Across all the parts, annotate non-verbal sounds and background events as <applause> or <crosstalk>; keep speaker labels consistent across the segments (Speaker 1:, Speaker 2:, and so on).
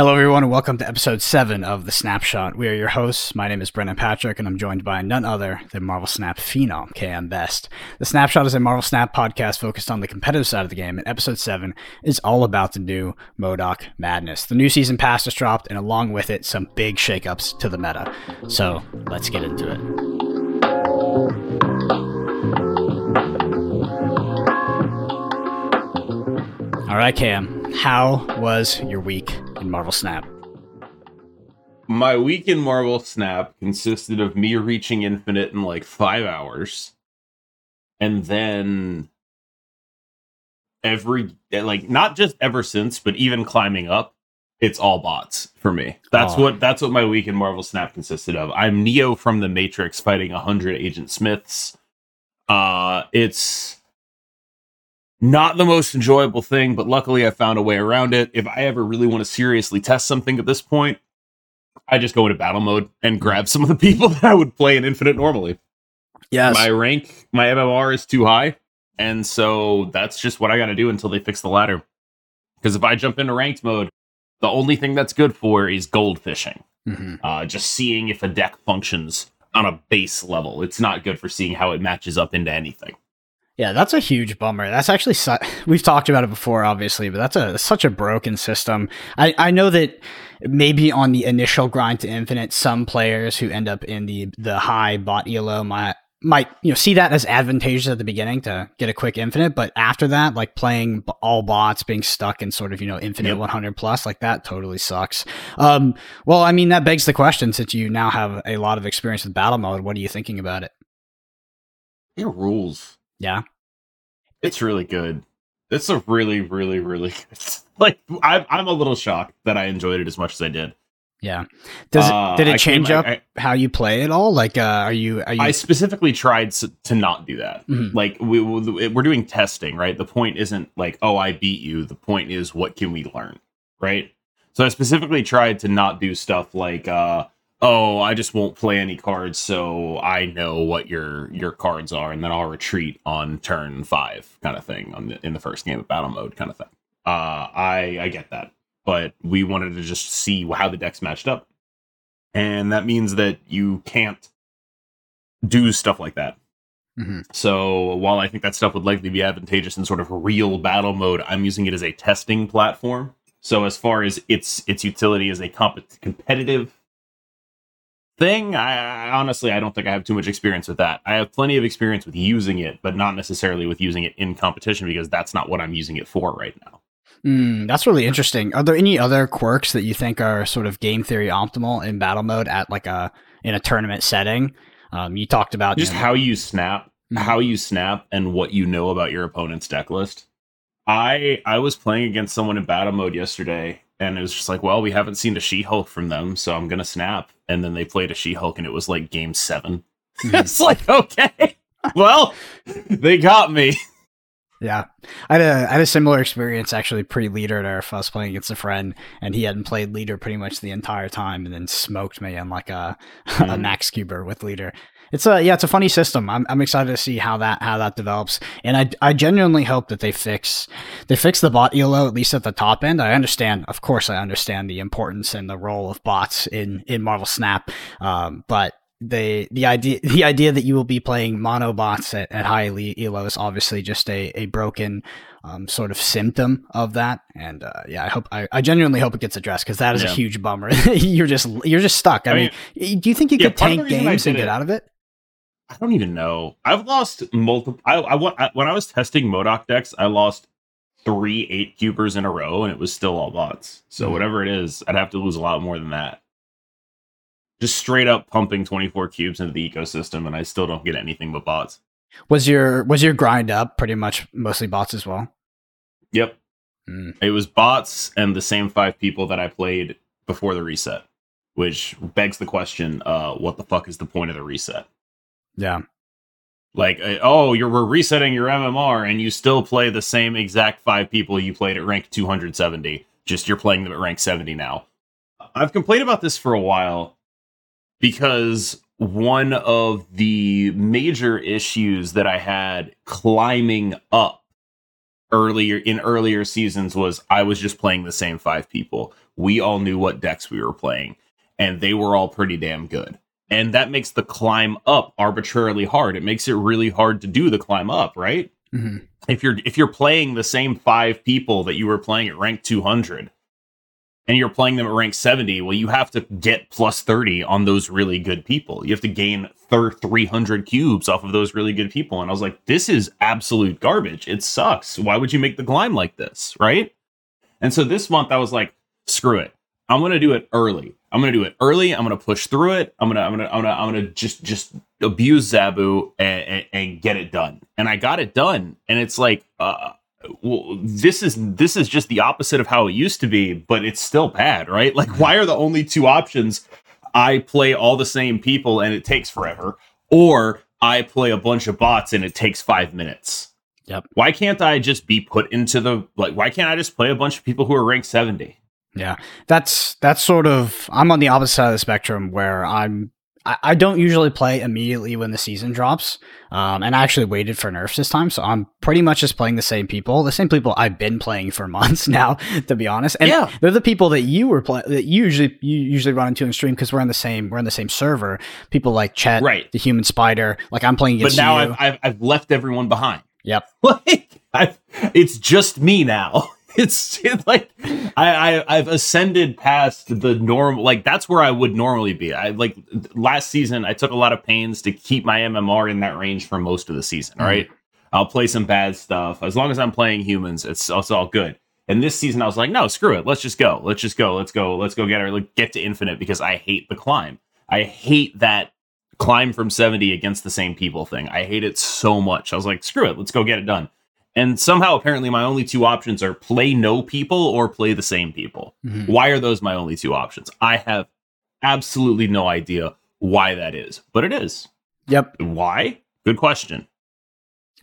Speaker 1: Hello, everyone, and welcome to episode seven of The Snapshot. We are your hosts. My name is Brendan Patrick, and I'm joined by none other than Marvel Snap phenom, KM Best. The Snapshot is a Marvel Snap podcast focused on the competitive side of the game, and episode seven is all about the new MODOK Madness. The new season pass has dropped, and along with it, some big shakeups to the meta. So let's get into it. All right, Cam, how was your week in Marvel Snap?
Speaker 2: My week in Marvel Snap consisted of me reaching infinite in like five hours. And then every, like, not just ever since, but even climbing up, it's all bots for me. That's
Speaker 1: Oh.
Speaker 2: what that's what my week in Marvel Snap consisted of. I'm Neo from the Matrix fighting 100 Agent Smiths. Uh it's not the most enjoyable thing, but luckily I found a way around it. If I ever really want to seriously test something at this point, I just go into battle mode and grab some of the people <laughs> that I would play in Infinite normally.
Speaker 1: Yes.
Speaker 2: My rank, my MMR is too high, and so that's just what I got to do until they fix the ladder. Because if I jump into ranked mode, the only thing that's good for is gold fishing.
Speaker 1: hmm
Speaker 2: Uh, just seeing if a deck functions on a base level. It's not good for seeing how it matches up into anything.
Speaker 1: Yeah, that's a huge bummer. That's actually su- <laughs> we've talked about it before, obviously, but that's a such a broken system. I I know that maybe on the initial grind to infinite, some players who end up in the the high bot elo might might you know see that as advantageous at the beginning to get a quick infinite, but after that, like playing all bots, being stuck in sort of you know infinite
Speaker 2: Yep.
Speaker 1: 100 plus, like that totally sucks. Um, well, I mean that begs the question: since you now have a lot of experience with battle mode, what are you thinking about it?
Speaker 2: It rules.
Speaker 1: Yeah.
Speaker 2: It's really good. It's a really, really, really <laughs> good. Like I'm, I'm a little shocked that I enjoyed it as much as I did.
Speaker 1: Yeah. Does
Speaker 2: Uh,
Speaker 1: it did it change
Speaker 2: came-
Speaker 1: up
Speaker 2: I-
Speaker 1: how you play at all? Like, uh, are you are you?
Speaker 2: I specifically tried to not do that.
Speaker 1: Mhm.
Speaker 2: Like we we- we're doing testing, right? The point isn't like, oh, I beat you. The point is, what can we learn, right? So I specifically tried to not do stuff like, uh, oh, I just won't play any cards, so I know what your your cards are, and then I'll retreat on turn five, kind of thing, on the, in the first game of battle mode, kind of thing. Uh, I I get that, but we wanted to just see how the decks matched up, and that means that you can't do stuff like that.
Speaker 1: Mhm.
Speaker 2: So while I think that stuff would likely be advantageous in sort of real battle mode, I'm using it as a testing platform. So as far as its its utility as a comp- competitive thing, I, I honestly I don't think I have too much experience with that. I have plenty of experience with using it, but not necessarily with using it in competition because that's not what I'm using it for right now.
Speaker 1: Mm, that's really interesting. Are there any other quirks that you think are sort of game theory optimal in battle mode at like a in a tournament setting? Um, you talked about
Speaker 2: Just
Speaker 1: you know,
Speaker 2: how you snap,
Speaker 1: Mhm.
Speaker 2: how you snap, and what you know about your opponent's deck list. I I was playing against someone in battle mode yesterday, and it was just like, well, we haven't seen a She Hulk from them, so I'm gonna snap. And then they played a She Hulk, and it was like game 7
Speaker 1: Mhm. <laughs>
Speaker 2: it's like okay, <laughs> well, they got me.
Speaker 1: Yeah, I had a I had a similar experience actually pre leader Nerf. I was playing against a friend, and he hadn't played leader pretty much the entire time, and then smoked me on like a <laughs> a
Speaker 2: Mhm.
Speaker 1: max cuber with leader. It's a yeah, it's a funny system. I'm I'm excited to see how that how that develops, and I I genuinely hope that they fix they fix the bot elo at least at the top end. I understand, of course, I understand the importance and the role of bots in in Marvel Snap, um, but the the idea <laughs> the idea that you will be playing mono bots at, at high elo is obviously just a, a broken um, sort of symptom of that. And uh, yeah i hope I, I genuinely hope it gets addressed because that is a huge bummer. <laughs> You're just you're just stuck. I,
Speaker 2: I
Speaker 1: mean, do you think you
Speaker 2: yeah,
Speaker 1: could tank
Speaker 2: the reason I
Speaker 1: games and get
Speaker 2: it-
Speaker 1: out of it
Speaker 2: I don't even know. I've lost multiple. I, I I when I was testing MODOK decks, I lost three eight cubers in a row, and it was still all bots. So
Speaker 1: Mhm.
Speaker 2: whatever it is, I'd have to lose a lot more than that. Just straight up pumping twenty four cubes into the ecosystem, and I still don't get anything but bots.
Speaker 1: was your was your grind up pretty much mostly bots as well
Speaker 2: Yep,
Speaker 1: Mm.
Speaker 2: it was bots and the same five people that I played before the reset, which begs the question: uh, What the fuck is the point of the reset?
Speaker 1: Yeah
Speaker 2: Like, uh, oh, you're we're resetting your MMR, and you still play the same exact five people you played at rank 270. Just you're playing them at rank 70 now. I've complained about this for a while because one of the major issues that I had climbing up earlier in earlier seasons was I was just playing the same five people, we all knew what decks we were playing, and they were all pretty damn good. And that makes the climb up arbitrarily hard. It makes it really hard to do the climb up, right?
Speaker 1: hmm
Speaker 2: If you're if you're playing the same five people that you were playing at rank 200, and you're playing them at rank 70, well, you have to get plus 30 on those really good people. You have to gain thir- 300 cubes off of those really good people. And I was like, this is absolute garbage. It sucks. Why would you make the climb like this? Right. And so this month I was like, screw it. I'm going to do it early. I'm going to do it early. I'm going to push through it. I'm going to, I'm to, I'm to, I'm to just, just abuse Zabu and, and, and get it done. And I got it done. And it's like, uh, well, this is this is just the opposite of how it used to be, but it's still bad, right? Like, why are the only two options? I play all the same people and it takes forever, or I play a bunch of bots and it takes five minutes.
Speaker 1: Yep.
Speaker 2: Why can't I just be put into the like? Why can't I just play a bunch of people who are ranked seventy?
Speaker 1: Yeah, that's that's sort of I'm on the opposite side of the spectrum where I'm I, I don't usually play immediately when the season drops, um, and I actually waited for nerfs this time, so I'm pretty much just playing the same people, the same people I've been playing for <laughs> months now, to be honest. And
Speaker 2: Yeah.
Speaker 1: they're the people that you were play that you usually you usually run into in stream because we're on the same we're on the same server. People like Chet,
Speaker 2: Right.
Speaker 1: the Human Spider, like I'm playing
Speaker 2: But now. I've, I've I've left everyone behind.
Speaker 1: yep. <laughs>
Speaker 2: like I've, it's just me now. It's, it's like I, I I've ascended past the normal. Like that's where I would normally be. I like last season. I took a lot of pains to keep my MMR in that range for most of the season.
Speaker 1: Mhm.
Speaker 2: Right. I'll play some bad stuff as long as I'm playing humans. It's it's all good. And this season, I was like, no, screw it. Let's just go. Let's just go. Let's go. Let's go get her. Like, get to infinite because I hate the climb. I hate that climb from 70 against the same people thing. I hate it so much. I was like, screw it. Let's go get it done. And somehow, apparently, my only two options are play no people or play the same people.
Speaker 1: Mhm.
Speaker 2: Why are those my only two options? I have absolutely no idea why that is, but it is.
Speaker 1: Yep.
Speaker 2: Why? Good question.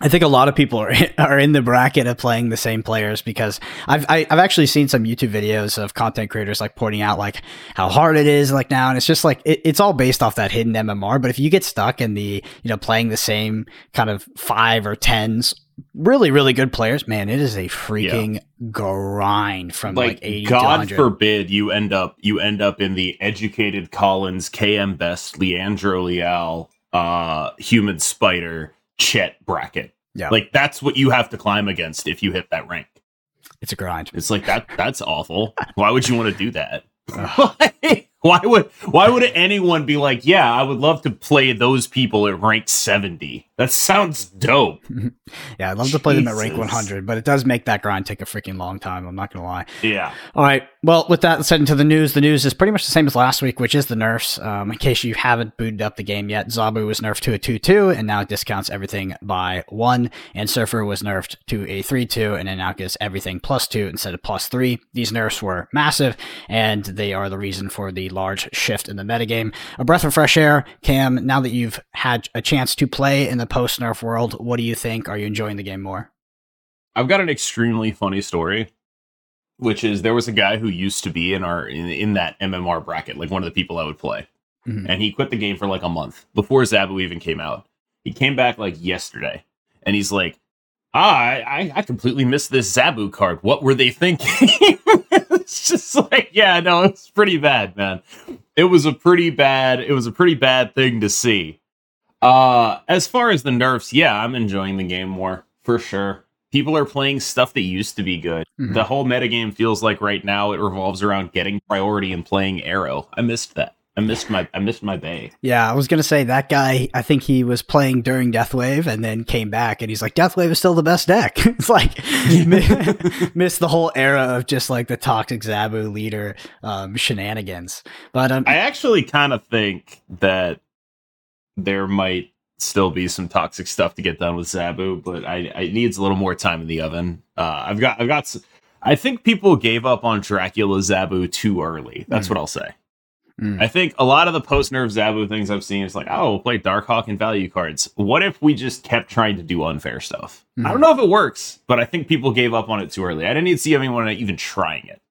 Speaker 1: I think a lot of people are <laughs> are in the bracket of playing the same players because I've I, I've actually seen some YouTube videos of content creators like pointing out like how hard it is like now, and it's just like it, it's all based off that hidden MMR. But if you get stuck in the you know playing the same kind of five or tens really really good players, man, it is a freaking grind from like,
Speaker 2: Like,
Speaker 1: eighty
Speaker 2: God forbid you end up you end up in the educated Collins, KM Best, Leandro Leal, uh, Human Spider, Chet bracket.
Speaker 1: Yeah.
Speaker 2: Like that's what you have to climb against if you hit that rank.
Speaker 1: it's a grind.
Speaker 2: It's like that that's awful. Why would you want to do that? <laughs> <laughs> <laughs> why would why would anyone be like, yeah, I would love to play those people at rank 70? That sounds dope. <laughs>
Speaker 1: Yeah, I'd love to play them at rank one hundred, but it does make that grind take a freaking long time. I'm not gonna lie.
Speaker 2: Yeah.
Speaker 1: All right. Well, with that, head into the news. The news is pretty much the same as last week, which is the nerfs. Um, in case you haven't booted up the game yet, Zabu was nerfed to a 2 2, and now it discounts everything by 1. And Surfer was nerfed to a 3 2, and it now gives everything plus 2 instead of plus 3. These nerfs were massive, and they are the reason for the large shift in the metagame. A breath of fresh air. Cam, now that you've had a chance to play in the post nerf world, what do you think? Are you enjoying the game more?
Speaker 2: I've got an extremely funny story, which is there was a guy who used to be in our in, in that MMR bracket, like one of the people I would play,
Speaker 1: Mhm.
Speaker 2: and he quit the game for like a month before Zabu even came out. He came back like yesterday, and he's like, ah, I, I completely missed this Zabu card. What were they thinking? <laughs> <laughs> it's just like, yeah, no, it's pretty bad, man. It was a pretty bad. It was a pretty bad thing to see. Uh, as far as the nerfs, yeah, I'm enjoying the game more for sure. People are playing stuff that used to be good.
Speaker 1: Mhm.
Speaker 2: The whole metagame feels like right now it revolves around getting priority and playing arrow. I missed that. I missed my I missed my bay.
Speaker 1: Yeah, I was gonna say that guy. I think he was playing during Deathwave and then came back, and he's like, "Deathwave is still the best deck." <laughs> it's like <laughs> missed the whole era of just like the toxic Zabu leader um, shenanigans. But um,
Speaker 2: I actually kind of think that there might still be some toxic stuff to get done with Zabu, but I, I it needs a little more time in the oven. Uh, I've got I've got. I think people gave up on Dracula Zabu too early. That's
Speaker 1: Mm.
Speaker 2: what I'll say.
Speaker 1: Mm.
Speaker 2: I think a lot of the post nerf Zabu things I've seen is like, oh, we'll play Darkhawk and value cards. What if we just kept trying to do unfair stuff? I
Speaker 1: Mhm.
Speaker 2: don't know if it works, but I think people gave up on it too early. I didn't even see anyone even trying it.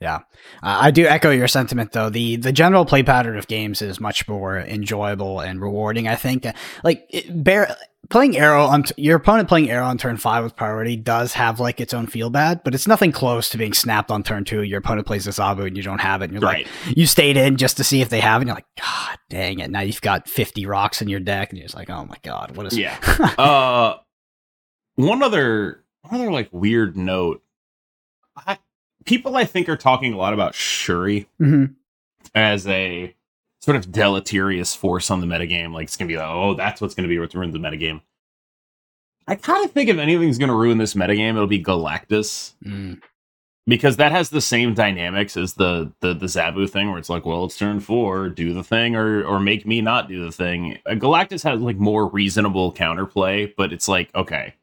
Speaker 1: Yeah, uh, I do echo your sentiment though. the The general play pattern of games is much more enjoyable and rewarding. I think, like it, bear playing arrow on t- your opponent playing arrow on turn five with priority does have like its own feel bad, but it's nothing close to being snapped on turn two. Your opponent plays a Zabu and you don't have it, and you're
Speaker 2: Right.
Speaker 1: like, you stayed in just to see if they have, it, and you're like, God dang it! Now you've got fifty rocks in your deck, and you're just like, oh my god, what is?
Speaker 2: Yeah. <laughs> uh one other one other like weird note. I, people I think are talking a lot about Shuri
Speaker 1: Mhm.
Speaker 2: as a sort of deleterious force on the metagame. Like it's gonna be like, oh, that's what's gonna be what ruins the metagame. I kind of think if anything's gonna ruin this metagame, it'll be Galactus.
Speaker 1: Mm.
Speaker 2: Because that has the same dynamics as the, the the Zabu thing, where it's like, well, it's turn four, do the thing, or or make me not do the thing. Uh, Galactus has like more reasonable counterplay, but it's like, okay,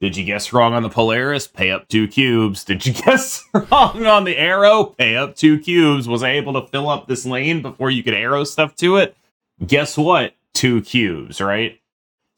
Speaker 2: did you guess wrong on the Polaris? Pay up two cubes. Did you <laughs> guess wrong on the arrow? Pay up two cubes. Was I able to fill up this lane before you could arrow stuff to it? Guess what? Two cubes, right?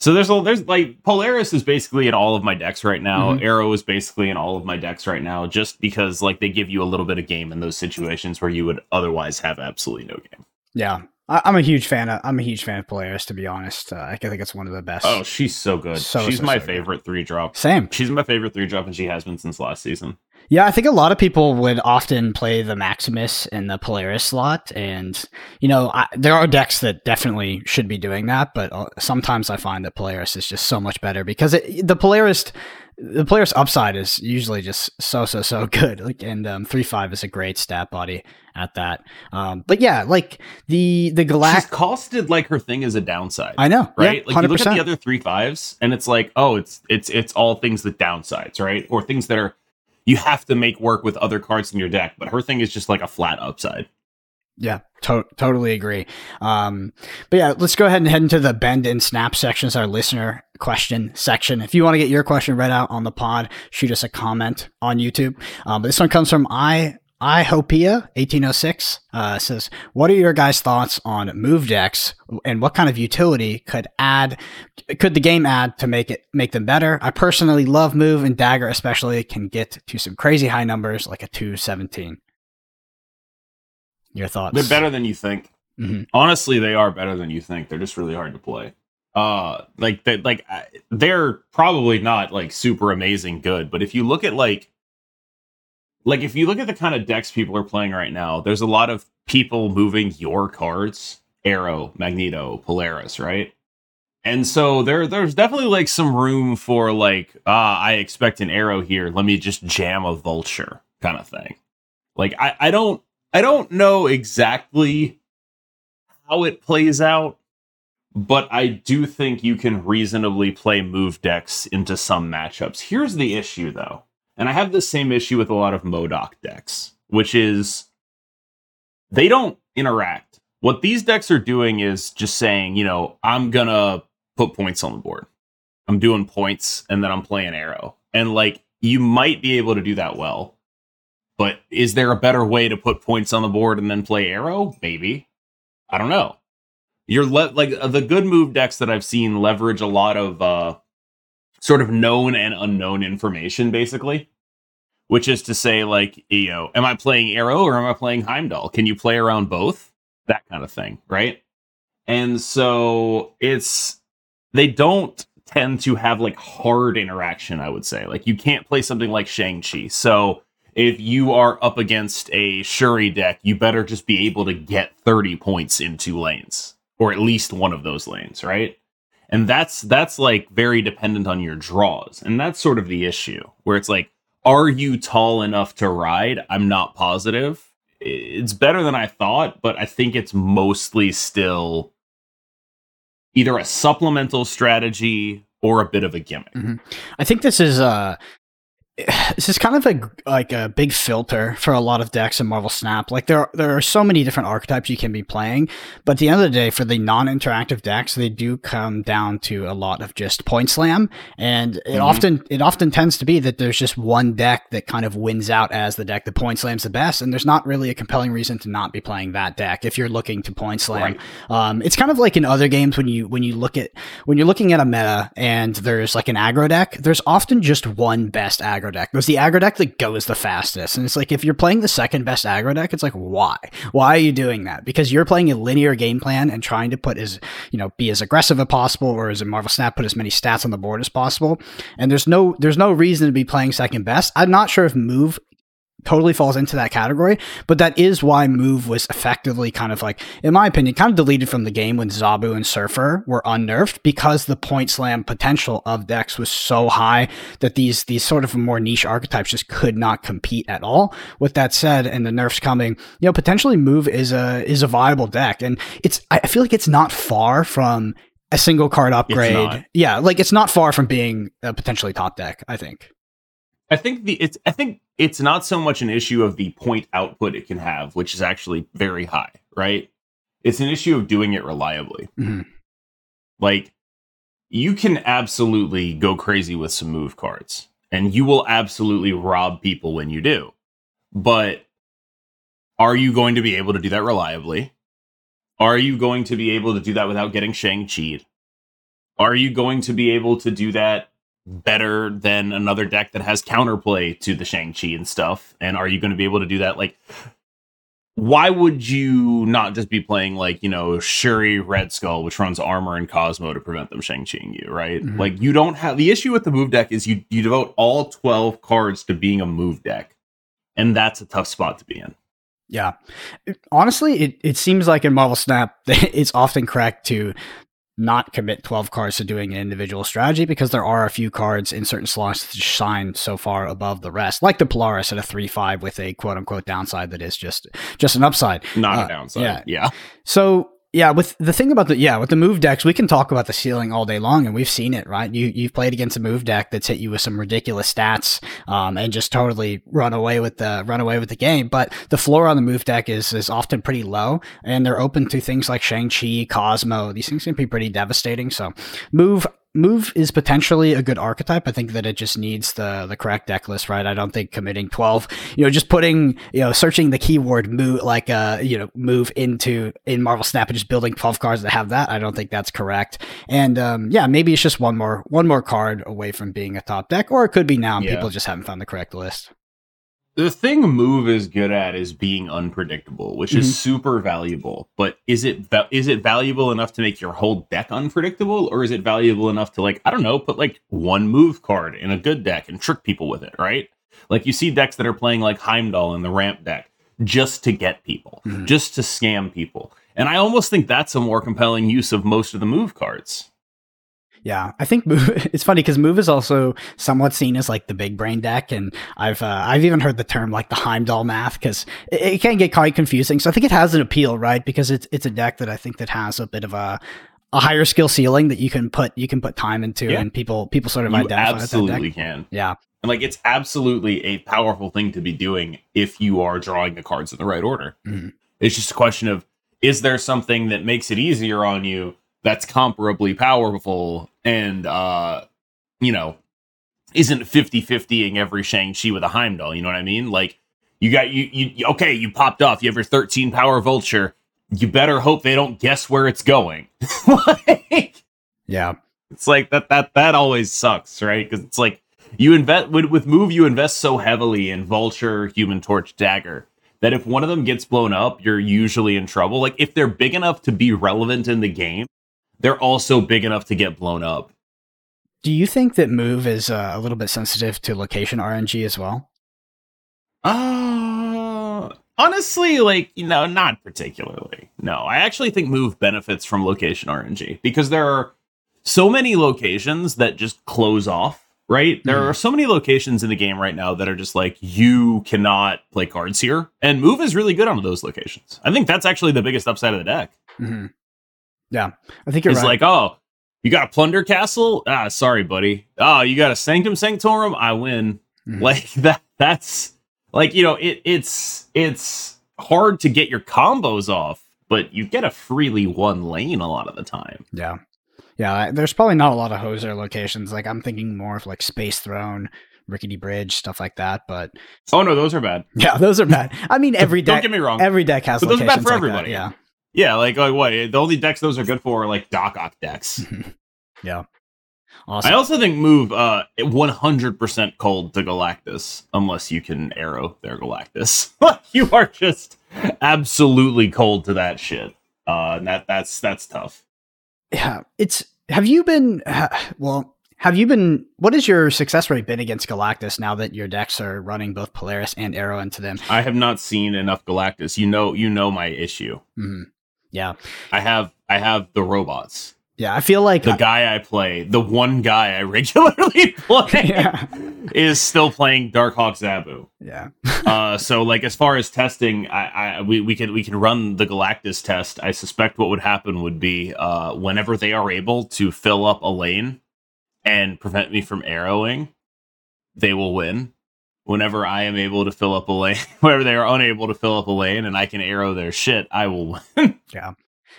Speaker 2: So there's a there's like Polaris is basically in all of my decks right now.
Speaker 1: Mhm.
Speaker 2: Arrow is basically in all of my decks right now, just because like they give you a little bit of game in those situations where you would otherwise have absolutely no game.
Speaker 1: Yeah, I, I'm a huge fan of I'm a huge fan of Polaris. To be honest, uh, I think it's one of the best.
Speaker 2: Oh, she's so good.
Speaker 1: So,
Speaker 2: she's
Speaker 1: so,
Speaker 2: my
Speaker 1: so good.
Speaker 2: favorite three drop.
Speaker 1: same.
Speaker 2: She's my favorite three drop, and she has been since last season.
Speaker 1: Yeah, I think a lot of people would often play the Maximus in the Polaris slot, and you know I, there are decks that definitely should be doing that, but uh, sometimes I find that Polaris is just so much better because it, the Polaris, the player's upside is usually just so so so <laughs> good, like and um, three five is a great stat body at that. Um, but yeah, like the the
Speaker 2: She's
Speaker 1: Galact,
Speaker 2: costed like her thing is a downside.
Speaker 1: I know,
Speaker 2: right?
Speaker 1: Yeah,
Speaker 2: like you look at the other three fives, and it's like, oh, it's it's it's all things that downsides, right? Or things that are you have to make work with other cards in your deck. But her thing is just like a flat upside.
Speaker 1: Yeah, to- totally agree. Um, but yeah, let's go ahead and head into the bend and snap sections, our listener question section. If you want to get your question read out on the pod, shoot us a comment on YouTube. Um, but this one comes from I. IHopia 1806 uh, says, "What are your guys' thoughts on move decks, and what kind of utility could add, could the game add to make it make them better? I personally love move, and dagger especially can get to some crazy high numbers like a 217. Your thoughts?
Speaker 2: They're better than you think.
Speaker 1: Mhm.
Speaker 2: Honestly, they are better than you think. They're just really hard to play. Uh, like they like they're probably not like super amazing good, but if you look at like like if you look at the kind of decks people are playing right now, there's a lot of people moving your cards, Arrow, Magneto, Polaris, right? And so there there's definitely like some room for like, ah, I expect an arrow here. Let me just jam a vulture kind of thing. Like I, I don't I don't know exactly how it plays out, but I do think you can reasonably play move decks into some matchups. Here's the issue though. And I have the same issue with a lot of MODOK decks, which is they don't interact. What these decks are doing is just saying, you know, I'm gonna put points on the board. I'm doing points and then I'm playing arrow. And like you might be able to do that well. But is there a better way to put points on the board and then play arrow? Maybe. I don't know. You're le- like uh, the good move decks that I've seen leverage a lot of uh sort of known and unknown information basically. Which is to say like, you know, am I playing arrow or am I playing Heimdall? Can you play around both? That kind of thing, right? And so it's they don't tend to have like hard interaction, I would say. Like you can't play something like Shang-Chi. So if you are up against a Shuri deck, you better just be able to get 30 points in two lanes, or at least one of those lanes, right? And that's that's like very dependent on your draws. And that's sort of the issue, where it's like, are you tall enough to ride? I'm not positive. It's better than I thought, but I think it's mostly still either a supplemental strategy or a bit of a gimmick.
Speaker 1: I think this is uh this is kind of a like a big filter for a lot of decks in Marvel Snap. Like there there are so many different archetypes you can be playing, but at the end of the day, for the non-interactive decks, they do come down to a lot of just point slam, and it
Speaker 2: Mhm.
Speaker 1: often it often tends to be that there's just one deck that kind of wins out as the deck that point slams the best, and there's not really a compelling reason to not be playing that deck if you're looking to point slam.
Speaker 2: Right.
Speaker 1: Um, it's kind of like in other games when you when you look at when you're looking at a meta and there's like an aggro deck, there's often just one best aggro aggro deck. There's the aggro deck that goes the fastest. And it's like if you're playing the second best aggro deck, it's like why? Why are you doing that? Because you're playing a linear game plan and trying to put as you know, be as aggressive as possible, or as a Marvel Snap, put as many stats on the board as possible. And there's no there's no reason to be playing second best. I'm not sure if move totally falls into that category. But that is why Move was effectively kind of like, in my opinion, kind of deleted from the game when Zabu and Surfer were unnerfed because the point slam potential of decks was so high that these these sort of more niche archetypes just could not compete at all. With that said, and the nerfs coming, you know, potentially Move is a is a viable deck, and it's I feel like it's not far from a single card upgrade. Yeah, like it's not far from being a potentially top deck. I think.
Speaker 2: I think the it's I think it's not so much an issue of the point output it can have, which is actually very high, right? It's an issue of doing it reliably.
Speaker 1: Mhm.
Speaker 2: Like you can absolutely go crazy with some move cards, and you will absolutely rob people when you do. But are you going to be able to do that reliably? Are you going to be able to do that without getting Shang Chi? Are you going to be able to do that better than another deck that has counterplay to the Shang-Chi and stuff? And are you going to be able to do that? Like, why would you not just be playing like, you know, Shuri Red Skull, which runs armor and Cosmo to prevent them Shang-Chiing you, right?
Speaker 1: Mhm.
Speaker 2: Like, you don't have the issue with the move deck is you, you devote all 12 cards to being a move deck. And that's a tough spot to be in.
Speaker 1: Yeah. Honestly, it, it seems like in Marvel Snap, <laughs> it's often cracked to not commit 12 cards to doing an individual strategy because there are a few cards in certain slots that shine so far above the rest, like the Polaris at a 3 5 with a quote unquote downside that is just just an upside.
Speaker 2: Not
Speaker 1: Uh,
Speaker 2: a downside.
Speaker 1: yeah.
Speaker 2: yeah.
Speaker 1: So yeah, with the thing about the yeah with the move decks, we can talk about the ceiling all day long, and we've seen it, right? You you've played against a move deck that's hit you with some ridiculous stats, um, and just totally run away with the run away with the game. But the floor on the move deck is is often pretty low, and they're open to things like Shang Chi, Cosmo. These things can be pretty devastating. So move. Move is potentially a good archetype. I think that it just needs the the correct deck list, right? I don't think committing twelve, you know, just putting, you know, searching the keyword move like uh, you know, move into in Marvel Snap and just building twelve cards that have that. I don't think that's correct. And um, yeah, maybe it's just one more one more card away from being a top deck, or it could be now. and
Speaker 2: Yeah.
Speaker 1: People just haven't found the correct list.
Speaker 2: The thing move is good at is being unpredictable which
Speaker 1: Mhm.
Speaker 2: is super valuable but is it va- is it valuable enough to make your whole deck unpredictable or is it valuable enough to like i don't know put like one move card in a good deck and trick people with it right like you see decks that are playing like heimdall in the ramp deck just to get people
Speaker 1: Mhm.
Speaker 2: just to scam people and i almost think that's a more compelling use of most of the move cards
Speaker 1: Yeah, I think move. <laughs> It's funny because move is also somewhat seen as like the big brain deck, and I've uh, I've even heard the term like the Heimdall math because it, it can get quite confusing. So I think it has an appeal, right? Because it's it's a deck that I think that has a bit of a a higher skill ceiling that you can put you can put time into,
Speaker 2: Yeah.
Speaker 1: and people people sort of
Speaker 2: you
Speaker 1: identify
Speaker 2: absolutely can
Speaker 1: Yeah,
Speaker 2: and like it's absolutely a powerful thing to be doing if you are drawing the cards in the right order.
Speaker 1: Mhm.
Speaker 2: It's just a question of is there something that makes it easier on you that's comparably powerful and uh you know isn't 50-50ing every Shang-Chi with a Heimdall, you know what I mean? Like you got you, you okay, you popped off, you have your 13 power vulture. You better hope they don't guess where it's going. <laughs> like
Speaker 1: yeah,
Speaker 2: it's like that that that always sucks, right? Because it's like you invest with, with move you invest so heavily in vulture, human torch, dagger that if one of them gets blown up, you're usually in trouble. Like if they're big enough to be relevant in the game, they're also big enough to get blown up.
Speaker 1: Do you think that move is uh, a little bit sensitive to location RNG as well?
Speaker 2: Uh honestly, like, you know, not particularly. No, I actually think move benefits from location RNG because there are so many locations that just close off, right? There
Speaker 1: Mhm.
Speaker 2: are so many locations in the game right now that are just like you cannot play cards here. And move is really good on those locations. I think that's actually the biggest upside of the deck.
Speaker 1: hmm Yeah, I think you're
Speaker 2: It's
Speaker 1: right.
Speaker 2: like, oh, you got a plunder castle? Ah, sorry, buddy. Oh, you got a sanctum sanctorum? I win.
Speaker 1: Mhm. <laughs>
Speaker 2: Like that that's like, you know, it it's it's hard to get your combos off, but you get a freely won lane a lot of the time.
Speaker 1: Yeah. Yeah, there's probably not a lot of hoser locations. Like I'm thinking more of like Space Throne, Rickety Bridge, stuff like that. But
Speaker 2: Oh no, those are bad. <laughs>
Speaker 1: yeah, those are bad. I mean, every deck.
Speaker 2: Don't get me wrong.
Speaker 1: every deck has
Speaker 2: But those are bad for
Speaker 1: like
Speaker 2: everybody.
Speaker 1: Yeah,
Speaker 2: yeah, like like what? The only decks those are good for are like Doc Ock decks. <laughs>
Speaker 1: yeah. Awesome.
Speaker 2: I also think move uh 100% cold to Galactus unless you can arrow their Galactus. <laughs> you are just absolutely cold to that shit. Uh and that that's that's tough.
Speaker 1: yeah, it's. Have you been? Well, have you been? What has your success rate been against Galactus now that your decks are running both Polaris and Arrow into them?
Speaker 2: I have not seen enough Galactus. You know you know my issue.
Speaker 1: Mhm. Yeah,
Speaker 2: I have I have the robots.
Speaker 1: yeah. I feel like
Speaker 2: The guy I play, the one guy I <laughs> regularly play <laughs>
Speaker 1: yeah,
Speaker 2: is still playing Darkhawk Zabu.
Speaker 1: yeah. <laughs>
Speaker 2: uh, so like as far as testing, I, I we, we can we can run the Galactus test. I suspect what would happen would be uh, whenever they are able to fill up a lane and prevent me from arrowing, they will win. Whenever I am able to fill up a lane, <laughs> whenever they are unable to fill up a lane and I can arrow their shit, I will win. <laughs>
Speaker 1: Yeah.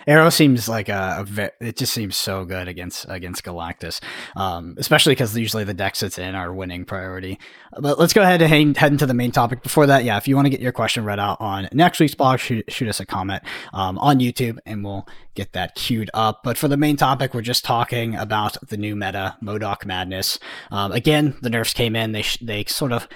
Speaker 1: Arrow seems like a, a ve- it just seems so good against against Galactus, um, especially because usually the decks it's in are winning priority. But let's go ahead and hang, head into the main topic. Before that, yeah, if you want to get your question read out on next week's blog, shoot, shoot us a comment um, on YouTube, and we'll get that queued up. But for the main topic, we're just talking about the new meta, MODOK Madness. Um, again, the nerfs came in; they sh- they sort of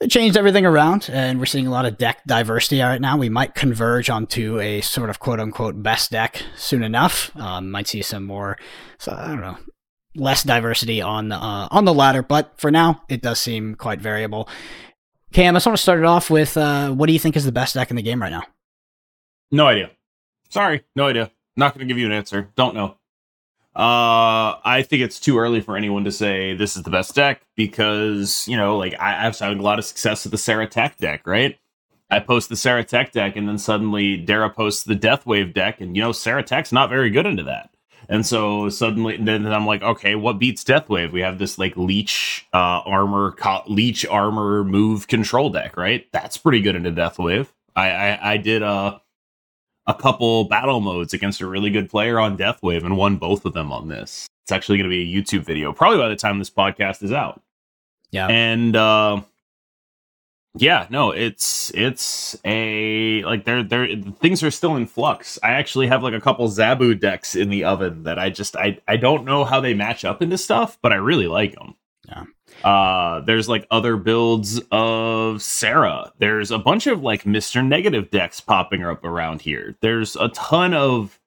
Speaker 1: they changed everything around, and we're seeing a lot of deck diversity right now. We might converge onto a sort of quote unquote best deck soon enough. Um, might see some more, so I don't know, less diversity on uh, on the ladder, but for now, it does seem quite variable. Cam, I just want to start it off with uh, what do you think is the best deck in the game right now?
Speaker 2: No idea. Sorry, no idea. Not going to give you an answer. Don't know. Uh, I think it's too early for anyone to say this is the best deck because you know, like I, I've had a lot of success with the Sera Tech deck, right? I post the Sera Tech deck, and then suddenly Dara posts the Death Wave deck, and you know, Sera Tech's not very good into that. And so suddenly, then I'm like, okay, what beats Death Wave? We have this like leech uh, armor, co- leech armor move control deck, right? That's pretty good into Death Wave. I I, I did uh a couple battle modes against a really good player on Deathwave and won both of them on this. It's actually going to be a YouTube video, probably by the time this podcast is out.
Speaker 1: Yeah,
Speaker 2: And uh, yeah, no, it's it's a like they're they're things are still in flux. I actually have like a couple Zabu decks in the oven that I just I I don't know how they match up into stuff, but I really like them. Uh, there's like other builds of Sera. There's a bunch of like Mr. Negative decks popping up around here. There's a ton of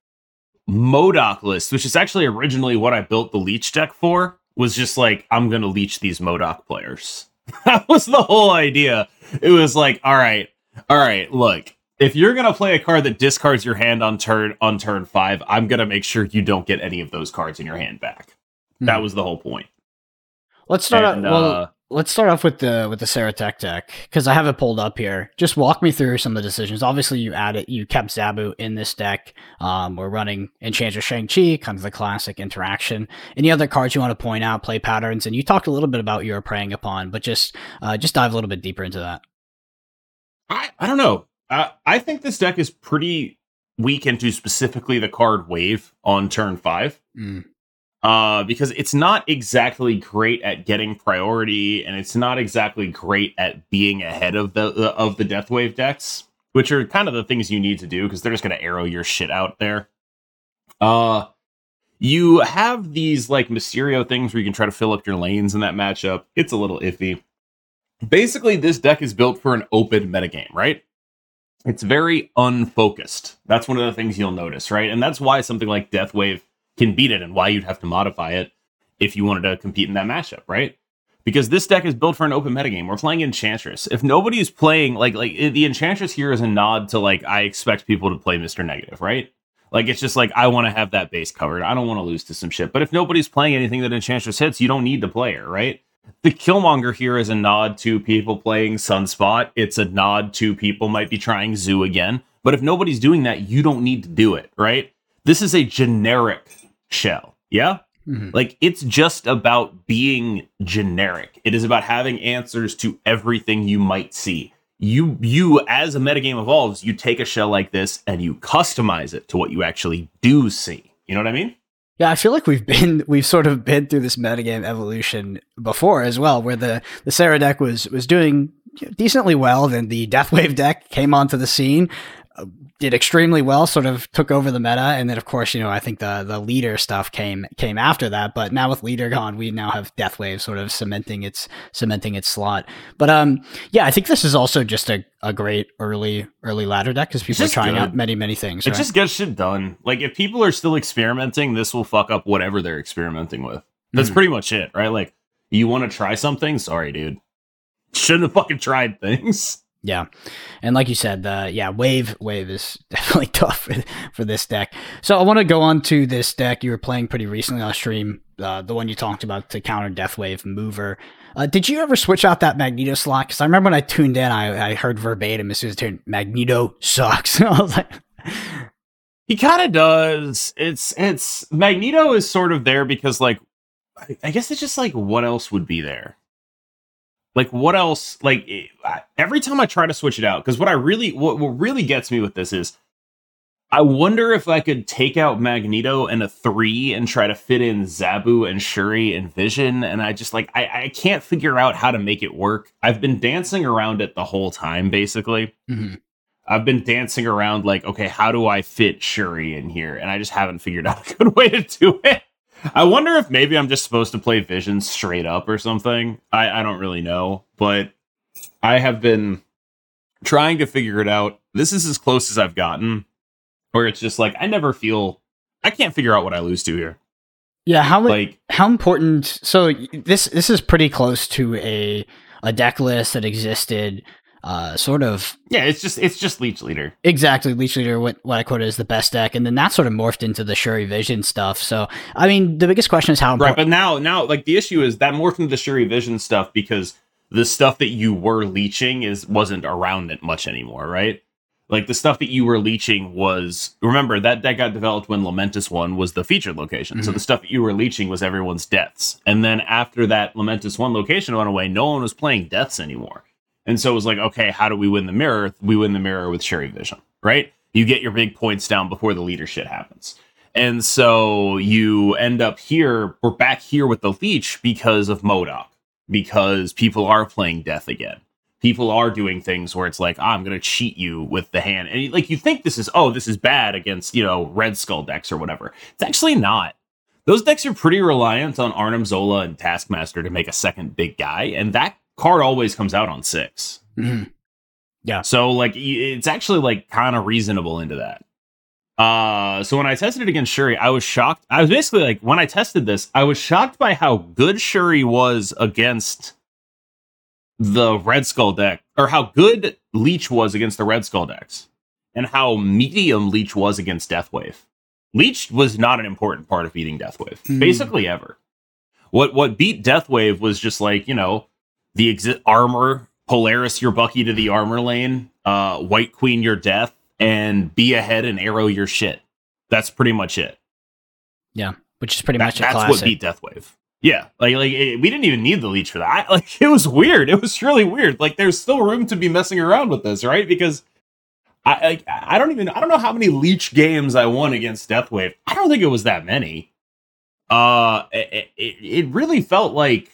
Speaker 2: MODOK lists, which is actually originally what I built the Leech deck for. Was just like I'm gonna leech these MODOK players. <laughs> that was the whole idea. It was like, all right, all right, look. If you're gonna play a card that discards your hand on turn on turn five, I'm gonna make sure you don't get any of those cards in your hand back. That
Speaker 1: Hmm.
Speaker 2: was the whole point.
Speaker 1: Let's start.
Speaker 2: And,
Speaker 1: off, well,
Speaker 2: uh,
Speaker 1: let's start off with the with the Sera Tech deck because I have it pulled up here. Just walk me through some of the decisions. Obviously, you added you kept Zabu in this deck. Um, we're running Enchantress Shang Chi, kind of the classic interaction. Any other cards you want to point out, play patterns, and you talked a little bit about you were preying upon, but just uh, just dive a little bit deeper into that.
Speaker 2: I, I don't know. Uh, I think this deck is pretty weak into specifically the card wave on turn five.
Speaker 1: Mm.
Speaker 2: Uh, because it's not exactly great at getting priority, and it's not exactly great at being ahead of the, of the death wave decks, which are kind of the things you need to do because they're just going to arrow your shit out there. Uh, you have these like Mysterio things where you can try to fill up your lanes in that matchup. It's a little iffy. Basically, this deck is built for an open metagame, right? It's very unfocused. That's one of the things you'll notice, right? And that's why something like Death Wave can beat it and why you'd have to modify it if you wanted to compete in that matchup, right? Because this deck is built for an open metagame. We're playing Enchantress. If nobody's playing like like the Enchantress here is a nod to like I expect people to play Mr. Negative, right? Like it's just like I want to have that base covered. I don't want to lose to some shit. But if nobody's playing anything that Enchantress hits, you don't need the player, right? The Killmonger here is a nod to people playing Sunspot. It's a nod to people might be trying Zoo again. But if nobody's doing that, you don't need to do it, right? This is a generic shell. Yeah?
Speaker 1: Mhm.
Speaker 2: Like it's just about being generic. It is about having answers to everything you might see. You you as a metagame evolves, you take a shell like this and you customize it to what you actually do see. You know what I mean?
Speaker 1: Yeah, I feel like we've been <laughs> we've sort of been through this metagame evolution before as well, where the the Sera deck was was doing decently well. Then the Deathwave deck came onto the scene. Did extremely well, sort of took over the meta, and then of course, you know, I think the the leader stuff came came after that. But now with leader gone, we now have Deathwave sort of cementing its cementing its slot. But um, yeah, I think this is also just a, a great early early ladder deck because people are trying good. out many many things.
Speaker 2: It right? just gets shit done. Like if people are still experimenting, this will fuck up whatever they're experimenting with. That's mm. pretty much it, right? Like you want to try something? Sorry, dude. Shouldn't have fucking tried things.
Speaker 1: Yeah, and like you said, yeah, wave wave is <laughs> definitely tough for, for this deck. So I want to go on to this deck you were playing pretty recently on stream, uh, the one you talked about to counter Death Wave Mover. Uh, did you ever switch out that Magneto slot? Because I remember when I tuned in, I, I heard verbatim as soon as turned Magneto sucks. <laughs> I was like, <laughs>
Speaker 2: he kind of does. It's it's Magneto is sort of there because like I guess it's just like what else would be there like what else like eh, every time i try to switch it out because what i really what, what really gets me with this is i wonder if i could take out magneto and a three and try to fit in zabu and shuri and vision and i just like i, I can't figure out how to make it work. I've been dancing around it the whole time basically. Mm-hmm. i've been dancing around like okay how do i fit shuri in here? And i just haven't figured out a good <laughs> way to do it I wonder if maybe I'm just supposed to play Vision straight up or something. I, I don't really know, but I have been trying to figure it out. This is as close as I've gotten, where it's just like I never feel I can't figure out what I lose to here.
Speaker 1: Yeah, how like how important? So this this is pretty close to a a deck list that existed uh, sort of
Speaker 2: yeah it's just it's just leech leader.
Speaker 1: Exactly leech leader what, what i quote as the best deck and then that sort of morphed into the shuri vision stuff. So i mean the biggest question is how
Speaker 2: important- right but now now like the issue is that morphed into the shuri vision stuff because the stuff that you were leeching is wasn't around it much anymore right? Like the stuff that you were leeching was remember that that got developed when lamentis one was the featured location. Mm-hmm. so the stuff that you were leeching was everyone's deaths. And then after that lamentis one location went away no one was playing deaths anymore and so it was like, okay, how do we win the mirror? We win the mirror with Shuri Vision, right? You get your big points down before the leader shit happens. And so you end up here, we're back here with the leech because of MODOK, because people are playing death again. People are doing things where it's like, oh, I'm going to cheat you with the hand. And like you think this is, oh, this is bad against, you know, Red Skull decks or whatever. It's actually not. Those decks are pretty reliant on Arnim Zola and Taskmaster to make a second big guy. And that card always comes out on 6
Speaker 1: mm-hmm. Yeah.
Speaker 2: So like it's actually like kind of reasonable into that. Uh so when I tested it against Shuri, I was shocked. I was basically like when I tested this, I was shocked by how good Shuri was against the Red Skull deck, or how good Leech was against the Red Skull decks, and how medium Leech was against Deathwave. Leech was not an important part of beating Deathwave, mm. basically ever. What what beat Deathwave was just like, you know, the exi- armor, Polaris your Bucky to the armor lane, uh, White Queen your death, and be ahead and arrow your shit. That's pretty much it.
Speaker 1: Yeah, which is pretty that, much that's classic. what
Speaker 2: beat Deathwave. Yeah, like like it, we didn't even need the leech for that. I, like <laughs> it was weird. It was really weird. Like there's still room to be messing around with this, right? Because I I, I don't even I don't know how many leech games I won against Deathwave. I don't think it was that many. Uh, it, it, it really felt like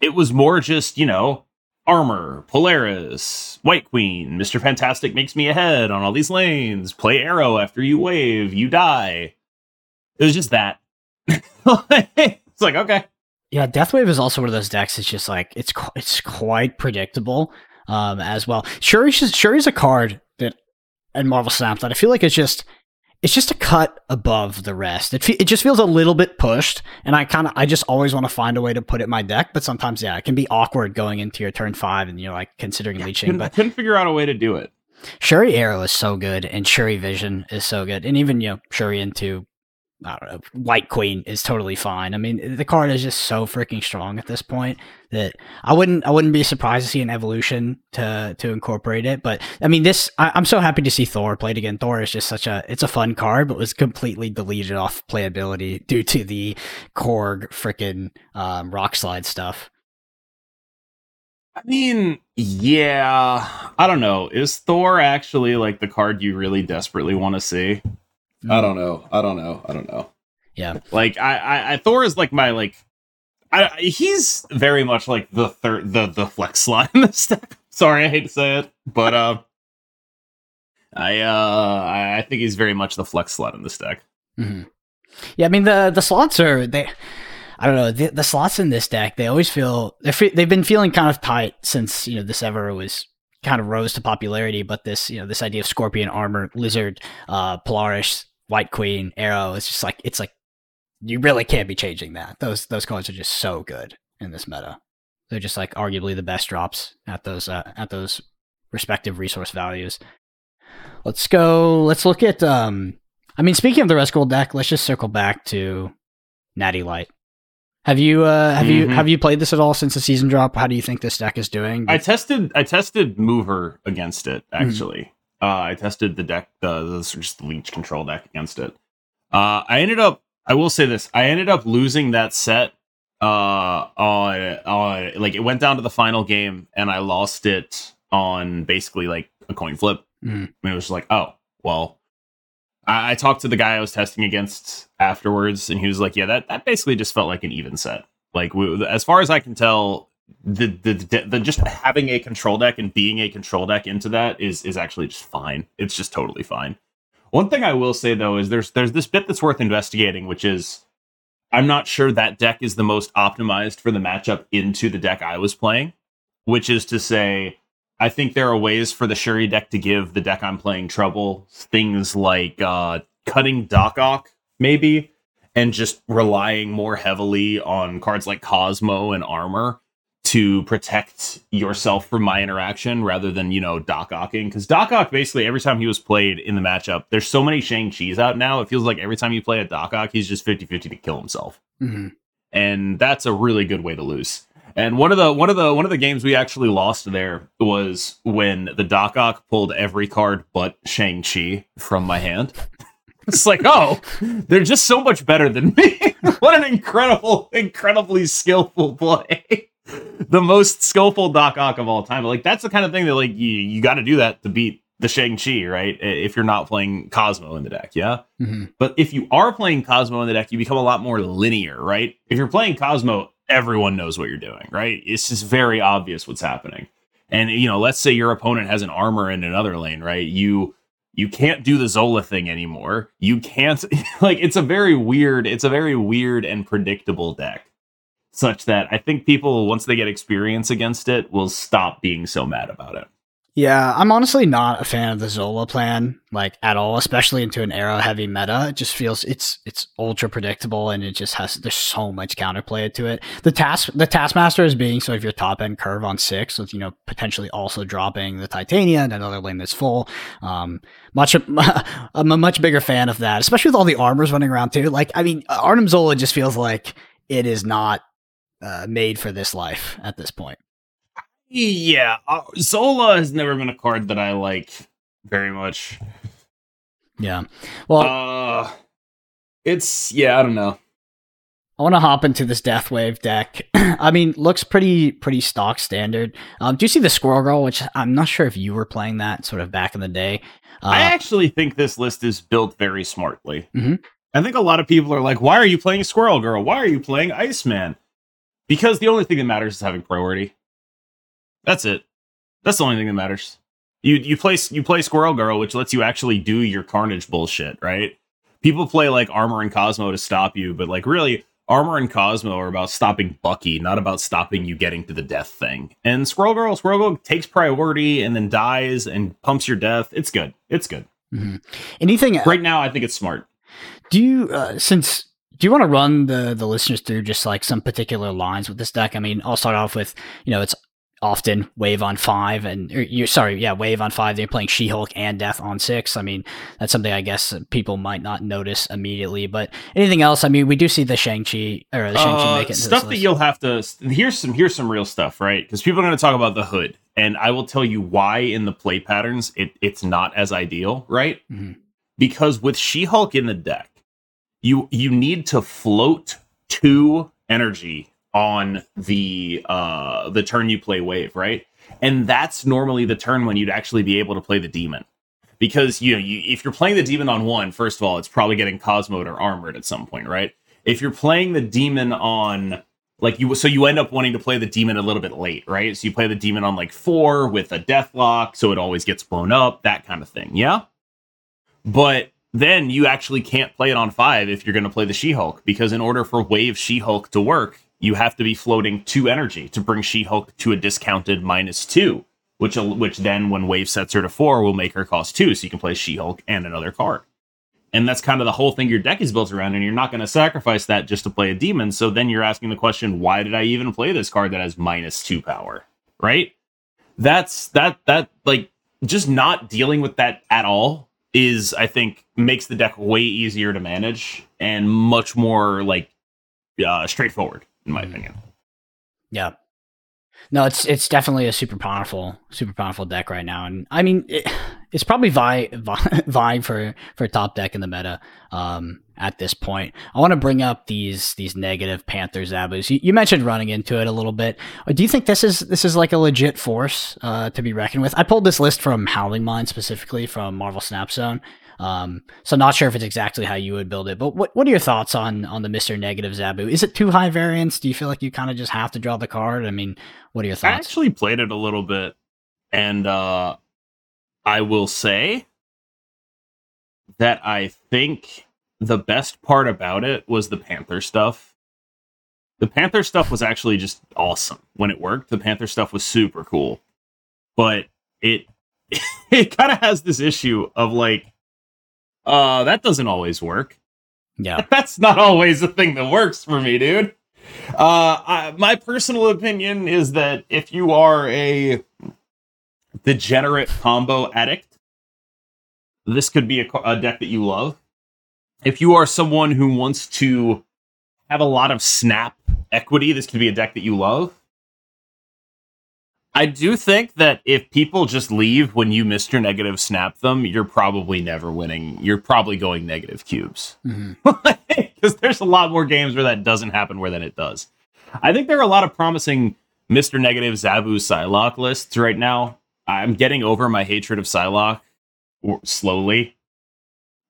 Speaker 2: it was more just, you know, armor, Polaris, White Queen, Mr. Fantastic makes me ahead on all these lanes, play arrow after you wave, you die. It was just that. <laughs> it's like, okay.
Speaker 1: Yeah, Deathwave is also one of those decks. It's just like it's it's quite predictable um, as well. Shuri's just, Shuri's a card that and Marvel Snap that I feel like it's just it's just a cut above the rest. It, fe- it just feels a little bit pushed, and I kind of I just always want to find a way to put it in my deck, but sometimes yeah, it can be awkward going into your turn five and you're like considering yeah, leeching.
Speaker 2: Couldn't,
Speaker 1: but I
Speaker 2: couldn't figure out a way to do it.
Speaker 1: Shuri Arrow is so good, and Shuri Vision is so good, and even you know Shuri into I don't know, White Queen is totally fine. I mean, the card is just so freaking strong at this point that I wouldn't I wouldn't be surprised to see an evolution to to incorporate it. But I mean, this I, am so happy to see Thor played again. Thor is just such a it's a fun card, but was completely deleted off playability due to the Korg freaking um, rock slide stuff.
Speaker 2: I mean, yeah, I don't know. Is Thor actually like the card you really desperately want to see? I don't know. I don't know. I don't know.
Speaker 1: Yeah.
Speaker 2: Like I, I, I Thor is like my like I, he's very much like the third the the flex slot in this deck. <laughs> Sorry, I hate to say it, but uh I uh I think he's very much the flex slot in this deck.
Speaker 1: Mm-hmm. Yeah, I mean the the slots are they. I don't know the, the slots in this deck. They always feel they're they've been feeling kind of tight since you know this ever was kind of rose to popularity. But this you know this idea of Scorpion armor, Lizard, uh, Polaris, White Queen, Arrow. It's just like it's like you really can't be changing that. Those those cards are just so good in this meta. They're just like arguably the best drops at those uh, at those respective resource values. Let's go. Let's look at. Um, I mean, speaking of the Skull deck, let's just circle back to Natty Light. Have you uh, have mm-hmm. you have you played this at all since the season drop? How do you think this deck is doing?
Speaker 2: I tested I tested Mover against it mm-hmm. actually. Uh, I tested the deck, the, the just the leech control deck against it. Uh, I ended up. I will say this. I ended up losing that set. Uh, on on like it went down to the final game, and I lost it on basically like a coin flip. Mm. And it was like, oh well. I, I talked to the guy I was testing against afterwards, and he was like, yeah, that that basically just felt like an even set. Like we, as far as I can tell, the, the, the the just having a control deck and being a control deck into that is is actually just fine. It's just totally fine. One thing I will say though is there's there's this bit that's worth investigating, which is I'm not sure that deck is the most optimized for the matchup into the deck I was playing, which is to say, I think there are ways for the Shuri deck to give the deck I'm playing trouble. Things like uh, cutting Doc Ock, maybe, and just relying more heavily on cards like Cosmo and Armor to protect yourself from my interaction rather than, you know, Doc Ocking. Because Doc Ock, basically, every time he was played in the matchup, there's so many Shang-Chi's out now. It feels like every time you play a Doc Ock, he's just 50 50 to kill himself. Mm-hmm. And that's a really good way to lose. And one of the one of the one of the games we actually lost there was when the Doc Ock pulled every card but Shang Chi from my hand. <laughs> it's like, oh, they're just so much better than me. <laughs> what an incredible, incredibly skillful play <laughs> the most skillful Doc Ock of all time. Like that's the kind of thing that like you you got to do that to beat the Shang Chi, right? If you're not playing Cosmo in the deck, yeah. Mm-hmm. But if you are playing Cosmo in the deck, you become a lot more linear, right? If you're playing Cosmo, everyone knows what you're doing, right? It's just very obvious what's happening. And you know, let's say your opponent has an armor in another lane, right? You you can't do the Zola thing anymore. You can't <laughs> like it's a very weird, it's a very weird and predictable deck such that I think people, once they get experience against it, will stop being so mad about it.
Speaker 1: Yeah, I'm honestly not a fan of the Zola plan, like at all, especially into an arrow heavy meta. It just feels it's it's ultra predictable and it just has there's so much counterplay to it. The task the taskmaster is being sort of your top end curve on six, with you know potentially also dropping the Titania and another lane that's full. Um, much <laughs> I'm a much bigger fan of that, especially with all the armors running around too. Like I mean, Arnim Zola just feels like it is not uh, made for this life at this point.
Speaker 2: Yeah, uh, Zola has never been a card that I like very much.
Speaker 1: Yeah, well,
Speaker 2: uh, it's yeah, I don't know.
Speaker 1: I want to hop into this Death Wave deck. <clears throat> I mean, looks pretty pretty stock standard. Um, do you see the Squirrel Girl? Which I'm not sure if you were playing that sort of back in the day.
Speaker 2: Uh, I actually think this list is built very smartly. Mm-hmm. I think a lot of people are like, "Why are you playing Squirrel Girl? Why are you playing Iceman?" Because the only thing that matters is having priority. That's it. That's the only thing that matters. You you play you play Squirrel Girl, which lets you actually do your Carnage bullshit, right? People play like Armor and Cosmo to stop you, but like really, Armor and Cosmo are about stopping Bucky, not about stopping you getting to the death thing. And Squirrel Girl, Squirrel Girl takes priority and then dies and pumps your death. It's good. It's good.
Speaker 1: Mm-hmm. Anything
Speaker 2: right now? I think it's smart.
Speaker 1: Do you uh, since do you want to run the the listeners through just like some particular lines with this deck? I mean, I'll start off with you know it's often wave on five and you're sorry yeah wave on five they're playing she-hulk and death on six. I mean that's something i guess people might not notice immediately but anything else? I mean we do see the shang-chi or the shang-chi
Speaker 2: uh, make it stuff that you'll have to here's some here's some real stuff right? Because people are going to talk about the hood and i will tell you why in the play patterns it, it's not as ideal right? Mm-hmm. because with she-hulk in the deck you you need to float two energy on the uh the turn you play wave, right? And that's normally the turn when you'd actually be able to play the demon. Because you know, you, if you're playing the demon on one, first of all, it's probably getting cosmoed or armored at some point, right? If you're playing the demon on like you so you end up wanting to play the demon a little bit late, right? So you play the demon on like four with a Deathlok, so it always gets blown up, that kind of thing. Yeah. But then you actually can't play it on five if you're going to play the She Hulk, because in order for Wave She Hulk to work, you have to be floating two energy to bring She Hulk to a discounted minus two, which which then when Wave sets her to four will make her cost two, so you can play She Hulk and another card. And that's kind of the whole thing your deck is built around, and you're not going to sacrifice that just to play a demon. So then you're asking the question, why did I even play this card that has minus two power? Right? That's that that like just not dealing with that at all is I think makes the deck way easier to manage and much more like uh, straightforward in my opinion.
Speaker 1: Yeah. No, it's it's definitely a super powerful, super powerful deck right now, and I mean, it, it's probably vying vying <laughs> for for top deck in the meta um, at this point. I want to bring up these these negative Panther Zabus. You, you, mentioned running into it a little bit. Uh, do you think this is this is like a legit force uh, to be reckoned with? I pulled this list from Howling Mind specifically from Marvel Snap Zone. Um, so not sure if it's exactly how you would build it, but what what are your thoughts on on the Mister Negative Zabu? Is it too high variance? Do you feel like you kind of just have to draw the card? I mean, what are your thoughts?
Speaker 2: I actually played it a little bit, and uh, I will say that I think the best part about it was the Panther stuff. The Panther stuff was actually just awesome when it worked. The Panther stuff was super cool, but it <laughs> it kind of has this issue of like uh, that doesn't always work.
Speaker 1: Yeah. <laughs>
Speaker 2: That's not always the thing that works for me, dude. Uh, I, my personal opinion is that if you are a degenerate combo addict, this could be a, a deck that you love. If you are someone who wants to have a lot of snap equity, this could be a deck that you love. I do think that if people just leave when you Mr. Negative snap them, you're probably never winning. You're probably going negative cubes. <laughs> Because mm-hmm. there's a lot more games where that doesn't happen where than it does. I think there are a lot of promising Mr. Negative Zabu Psylocke lists right now. I'm getting over my hatred of Psylocke slowly.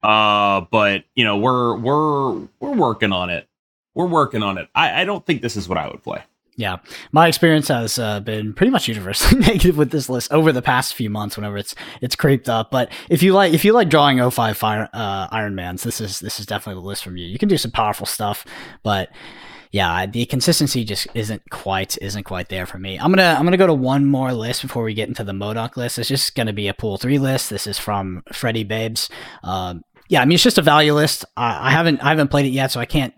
Speaker 2: Uh, but you know, we're we're we're working on it. We're working on it. I, I don't think this is what I would play.
Speaker 1: Yeah, my experience has uh, been pretty much universally <laughs> negative with this list over the past few months. Whenever it's it's creeped up, but if you like if you like drawing 05 fire, uh, Iron Man's, this is this is definitely the list from you. You can do some powerful stuff, but yeah, the consistency just isn't quite isn't quite there for me. I'm gonna I'm gonna go to one more list before we get into the MODOK list. It's just gonna be a pool three list. This is from Freddie Babes. Um, yeah, I mean it's just a value list. I, I haven't I haven't played it yet, so I can't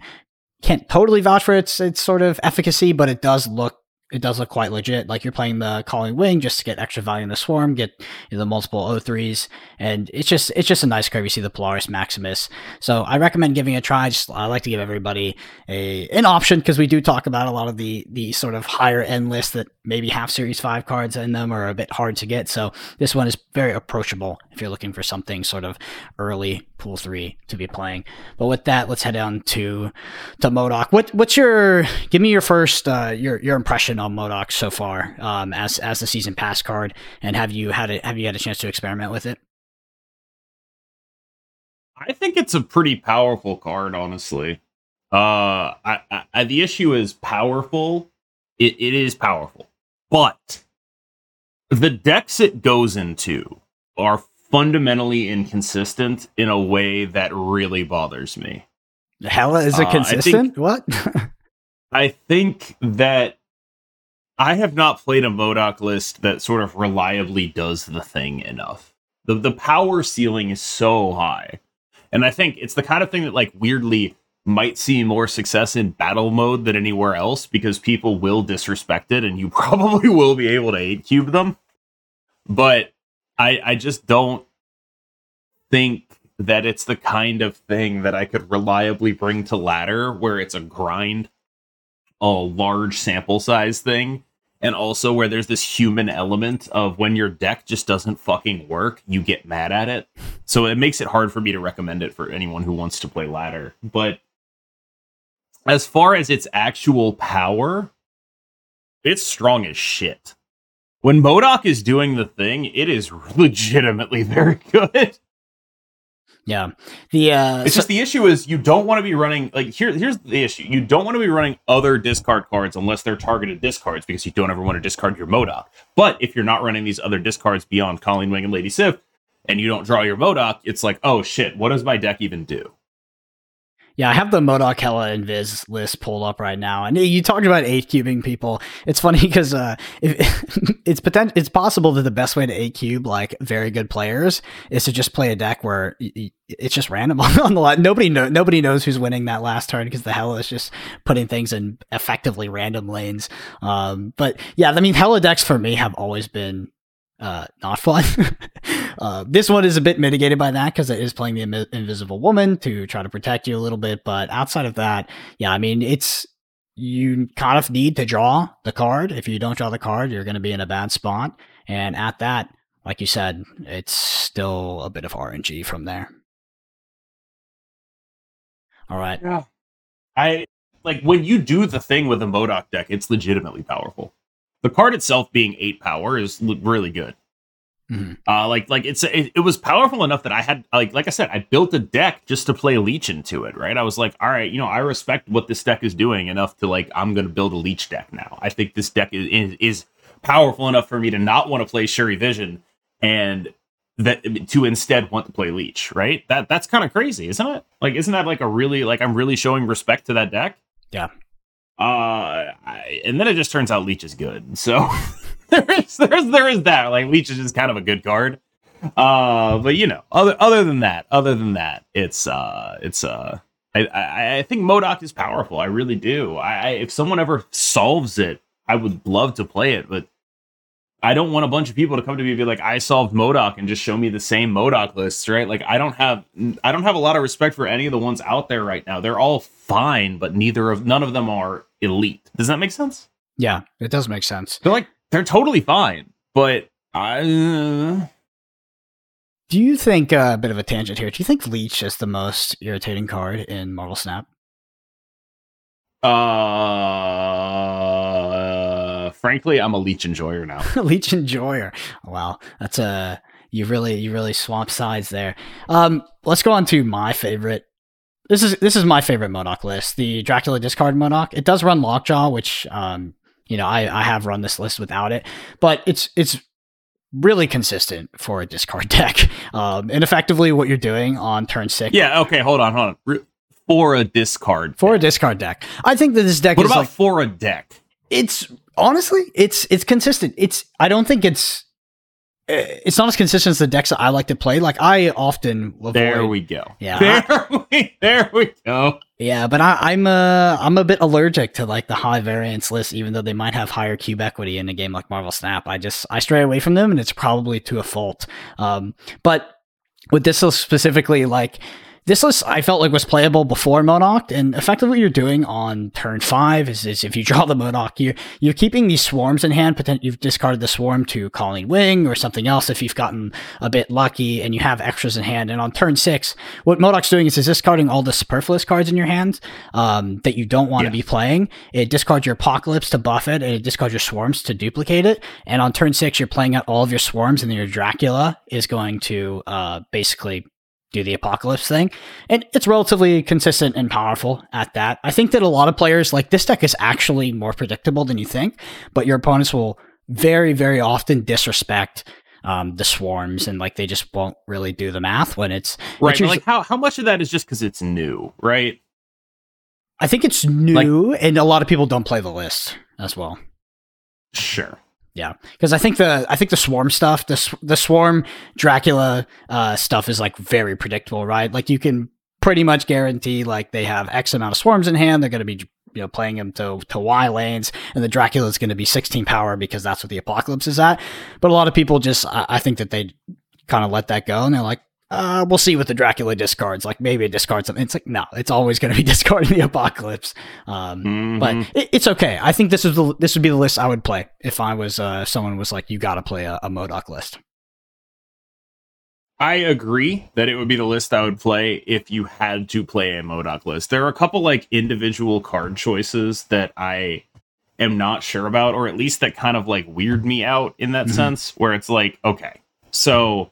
Speaker 1: can't totally vouch for its its sort of efficacy, but it does look it does look quite legit. Like you're playing the Colleen Wing just to get extra value in the swarm, get you know, the multiple O3s, and it's just it's just a nice curve. You see the Polaris Maximus, so I recommend giving it a try. Just I like to give everybody a an option because we do talk about a lot of the the sort of higher end lists that maybe have Series Five cards in them or a bit hard to get. So this one is very approachable if you're looking for something sort of early pool three to be playing. But with that, let's head on to to MODOK. What what's your give me your first uh, your your impression on MODOK so far um, as as the season pass card, and have you had a, have you had a chance to experiment with it?
Speaker 2: I think it's a pretty powerful card, honestly. Uh, I, I, the issue is powerful. It, it is powerful, but the decks it goes into are fundamentally inconsistent in a way that really bothers me.
Speaker 1: Hell, is it consistent? Uh, I think, what? <laughs>
Speaker 2: I think that I have not played a MODOK list that sort of reliably does the thing enough. The the power ceiling is so high. And I think it's the kind of thing that like weirdly might see more success in battle mode than anywhere else because people will disrespect it and you <laughs> probably will be able to 8 cube them. But I I just don't think that it's the kind of thing that I could reliably bring to ladder where it's a grind, a large sample size thing and also where there's this human element of when your deck just doesn't fucking work, you get mad at it. So it makes it hard for me to recommend it for anyone who wants to play ladder. But as far as its actual power, it's strong as shit. When MODOK is doing the thing, it is legitimately <laughs> very good.
Speaker 1: Yeah. The uh
Speaker 2: It's
Speaker 1: so-
Speaker 2: just the issue is you don't want to be running like here. Here's the issue: you don't want to be running other discard cards unless they're targeted discards because you don't ever want to discard your MODOK. But if you're not running these other discards beyond Colleen Wing and Lady Sif, and you don't draw your MODOK, it's like, oh shit, what does my deck even do?
Speaker 1: Yeah, I have the MODOK Hela Invis list pulled up right now, and you talked about eight cubing people. It's funny <laughs> because uh, <laughs> it's potent- it's possible that the best way to eight cube like very good players is to just play a deck where it's just random <laughs> on the line. Nobody know nobody knows who's winning that last turn because the Hela is just putting things in effectively random lanes. Um, but yeah, I mean, Hela decks for me have always been uh, not fun. <laughs> uh, this one is a bit mitigated by that because it is playing the Invi- Invisible Woman to try to protect you a little bit. But outside of that, yeah, I mean, it's you kind of need to draw the card. If you don't draw the card, you're going to be in a bad spot. And at that, like you said, it's still a bit of RNG from there. All right.
Speaker 2: Yeah, I like when you do the thing with a MODOK deck, it's legitimately powerful. The card itself being eight power is really good.
Speaker 1: Mhm.
Speaker 2: Uh, like like it's it, it was powerful enough that I had like like I said, I built a deck just to play Leech into it. Right, I was like, all right, you know, I respect what this deck is doing enough to like I'm gonna build a Leech deck now. I think this deck is is, is powerful enough for me to not want to play Shuri Vision and that to instead want to play Leech. Right, that that's kind of crazy, isn't it? Like, isn't that like a really like I'm really showing respect to that deck?
Speaker 1: Yeah.
Speaker 2: Uh, I, and then it just turns out Leech is good. So <laughs> there is there's there is that. Like Leech is just kind of a good card. Uh, but you know, other other than that, other than that, it's uh, it's uh, I I, I think MODOK is powerful. I really do. I, I if someone ever solves it, I would love to play it, but. I don't want a bunch of people to come to me and be like, "I solved MODOK," and just show me the same MODOK lists, right? Like, I don't have, I don't have a lot of respect for any of the ones out there right now. They're all fine, but neither of, none of them are elite. Does that make sense?
Speaker 1: Yeah, it does make sense.
Speaker 2: They're like, they're totally fine, but I, uh,
Speaker 1: Do you think uh, a bit of a tangent here? Do you think Leech is the most irritating card in Marvel Snap?
Speaker 2: uh, frankly, I'm a leech enjoyer now. <laughs>
Speaker 1: Leech Enjoyer. Wow, that's a you really you really swamp sides there. Um, let's go on to my favorite. This is this is my favorite MODOK list, the Dracula discard MODOK. It does run Lockjaw, which um, you know I I have run this list without it, but it's it's really consistent for a discard <laughs> deck. Um, and effectively, what you're doing on turn six
Speaker 2: Yeah. Okay. Hold on. Hold on. Re- For a discard.
Speaker 1: for a
Speaker 2: deck.
Speaker 1: discard deck, I think that this deck
Speaker 2: What
Speaker 1: is
Speaker 2: about
Speaker 1: like
Speaker 2: for a deck?
Speaker 1: it's honestly it's it's consistent it's i don't think it's it's not as consistent as the decks that i like to play like i often avoid,
Speaker 2: There we go.
Speaker 1: Yeah.
Speaker 2: There we, there we go.
Speaker 1: yeah but I, i'm uh i'm a bit allergic to like the high variance list even though they might have higher cube equity in a game like marvel snap i just i stray away from them and it's probably to a fault um but with this specifically like this list I felt like was playable before MODOK, and effectively what you're doing on turn five is, is if you <laughs> draw the MODOK, you you're keeping these swarms in hand. Potent- you've discarded the swarm to Colleen Wing or something else if you've gotten a bit lucky and you have extras in hand. And on turn six, what MODOK's doing is it's discarding all the superfluous cards in your hand um, that you don't want to
Speaker 2: Yes.
Speaker 1: be playing. It discards your Apocalypse to buff it, and it discards your swarms to duplicate it. And on turn six, you're playing out all of your swarms, and then your Dracula is going to uh, basically do the apocalypse thing. And it's relatively consistent and powerful at that. I think that a lot of players like this deck is actually more predictable than you think, but your opponents will very, very often disrespect um, the swarms and like they just won't really do the math when it's
Speaker 2: Right.
Speaker 1: it's usually-
Speaker 2: like how how much of that is just because it's new, right?
Speaker 1: I think it's new and a lot of people don't play the list as well.
Speaker 2: Sure.
Speaker 1: Yeah, because I think the I think the swarm stuff, the the swarm Dracula uh, stuff is like very predictable, right? Like you can pretty much guarantee like they have X amount of swarms in hand. They're going to be you know playing them to to Y lanes, and the Dracula is going to be 16 power because that's what the apocalypse is at. But a lot of people just I, I think that they kind of let that go, and they're like. Uh, we'll see what the Dracula discards. Like maybe it discards something. It's like no, it's always going to be <laughs> discarding the apocalypse. Um,
Speaker 2: Mhm.
Speaker 1: but it, it's okay. I think this is the this would be the list I would play if I was uh, someone was like, you got to play a, a MODOK list.
Speaker 2: I agree that it would be the list I would play if you had to play a MODOK list. There are a couple like individual card choices that I am not sure about, or at least that kind of like weird me out in that
Speaker 1: Mhm.
Speaker 2: sense, where it's like, okay, so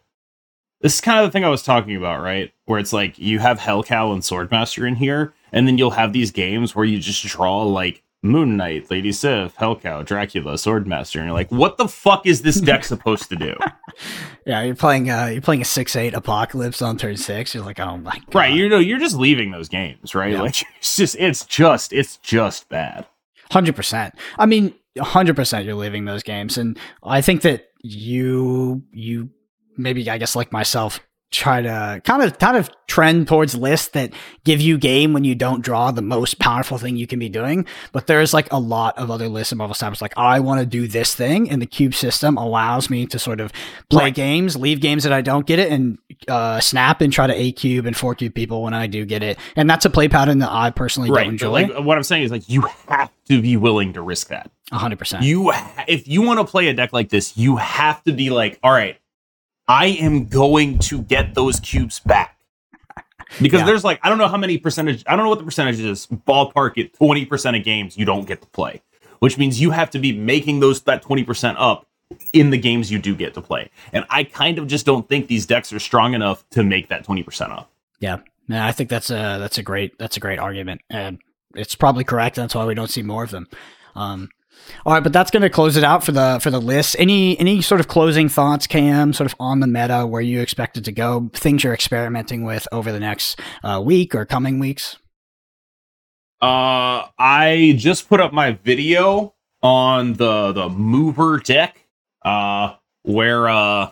Speaker 2: this is kind of the thing I was talking about, right? Where it's like you have Hellcow and Swordmaster in here, and then you'll have these games where you just draw like Moon Knight, Lady Sif, Hellcow, Dracula, Swordmaster, and you're like, what the fuck is this deck supposed to do? <laughs>
Speaker 1: yeah, you're playing uh you're playing a six eight apocalypse on turn six. You're like, oh my god.
Speaker 2: Right, you know, you're just leaving those games, right?
Speaker 1: Yeah.
Speaker 2: Like <laughs> it's just it's just it's just bad.
Speaker 1: Hundred percent. I mean, hundred percent. You're leaving those games, and I think that you you maybe I guess like myself try to kind of kind of trend towards lists that give you game when you don't draw the most powerful thing you can be doing. But there's like a lot of other lists in Marvel Snap. like I want to do this thing, and the cube system allows me to sort of play
Speaker 2: Right.
Speaker 1: games, leave games that I don't get it, and uh, snap and try to a cube and four cube people when I do get it. And that's a play pattern that I personally
Speaker 2: right.
Speaker 1: don't enjoy.
Speaker 2: Like what I'm saying is like you have to be willing to risk that.
Speaker 1: hundred percent.
Speaker 2: You ha- if you want to play a deck like this, you have to be like, all right, I am going to get those cubes back. Because
Speaker 1: Yeah.
Speaker 2: there's like I don't know how many percentage I don't know what the percentage is. Ballpark it 20% of games you don't get to play. Which means you have to be making those that 20% up in the games you do get to play. And I kind of just don't think these decks are strong enough to make that 20% up.
Speaker 1: Yeah, yeah, I think that's a that's a great that's a great argument, and it's probably correct. That's why we don't see more of them. Um, all right, but that's going to close it out for the for the list. Any any sort of closing thoughts, Cam? Sort of on the meta, where you expect it to go? Things you're experimenting with over the next uh, week or coming weeks?
Speaker 2: Uh, I just put up my video on the the mover deck, uh, where uh,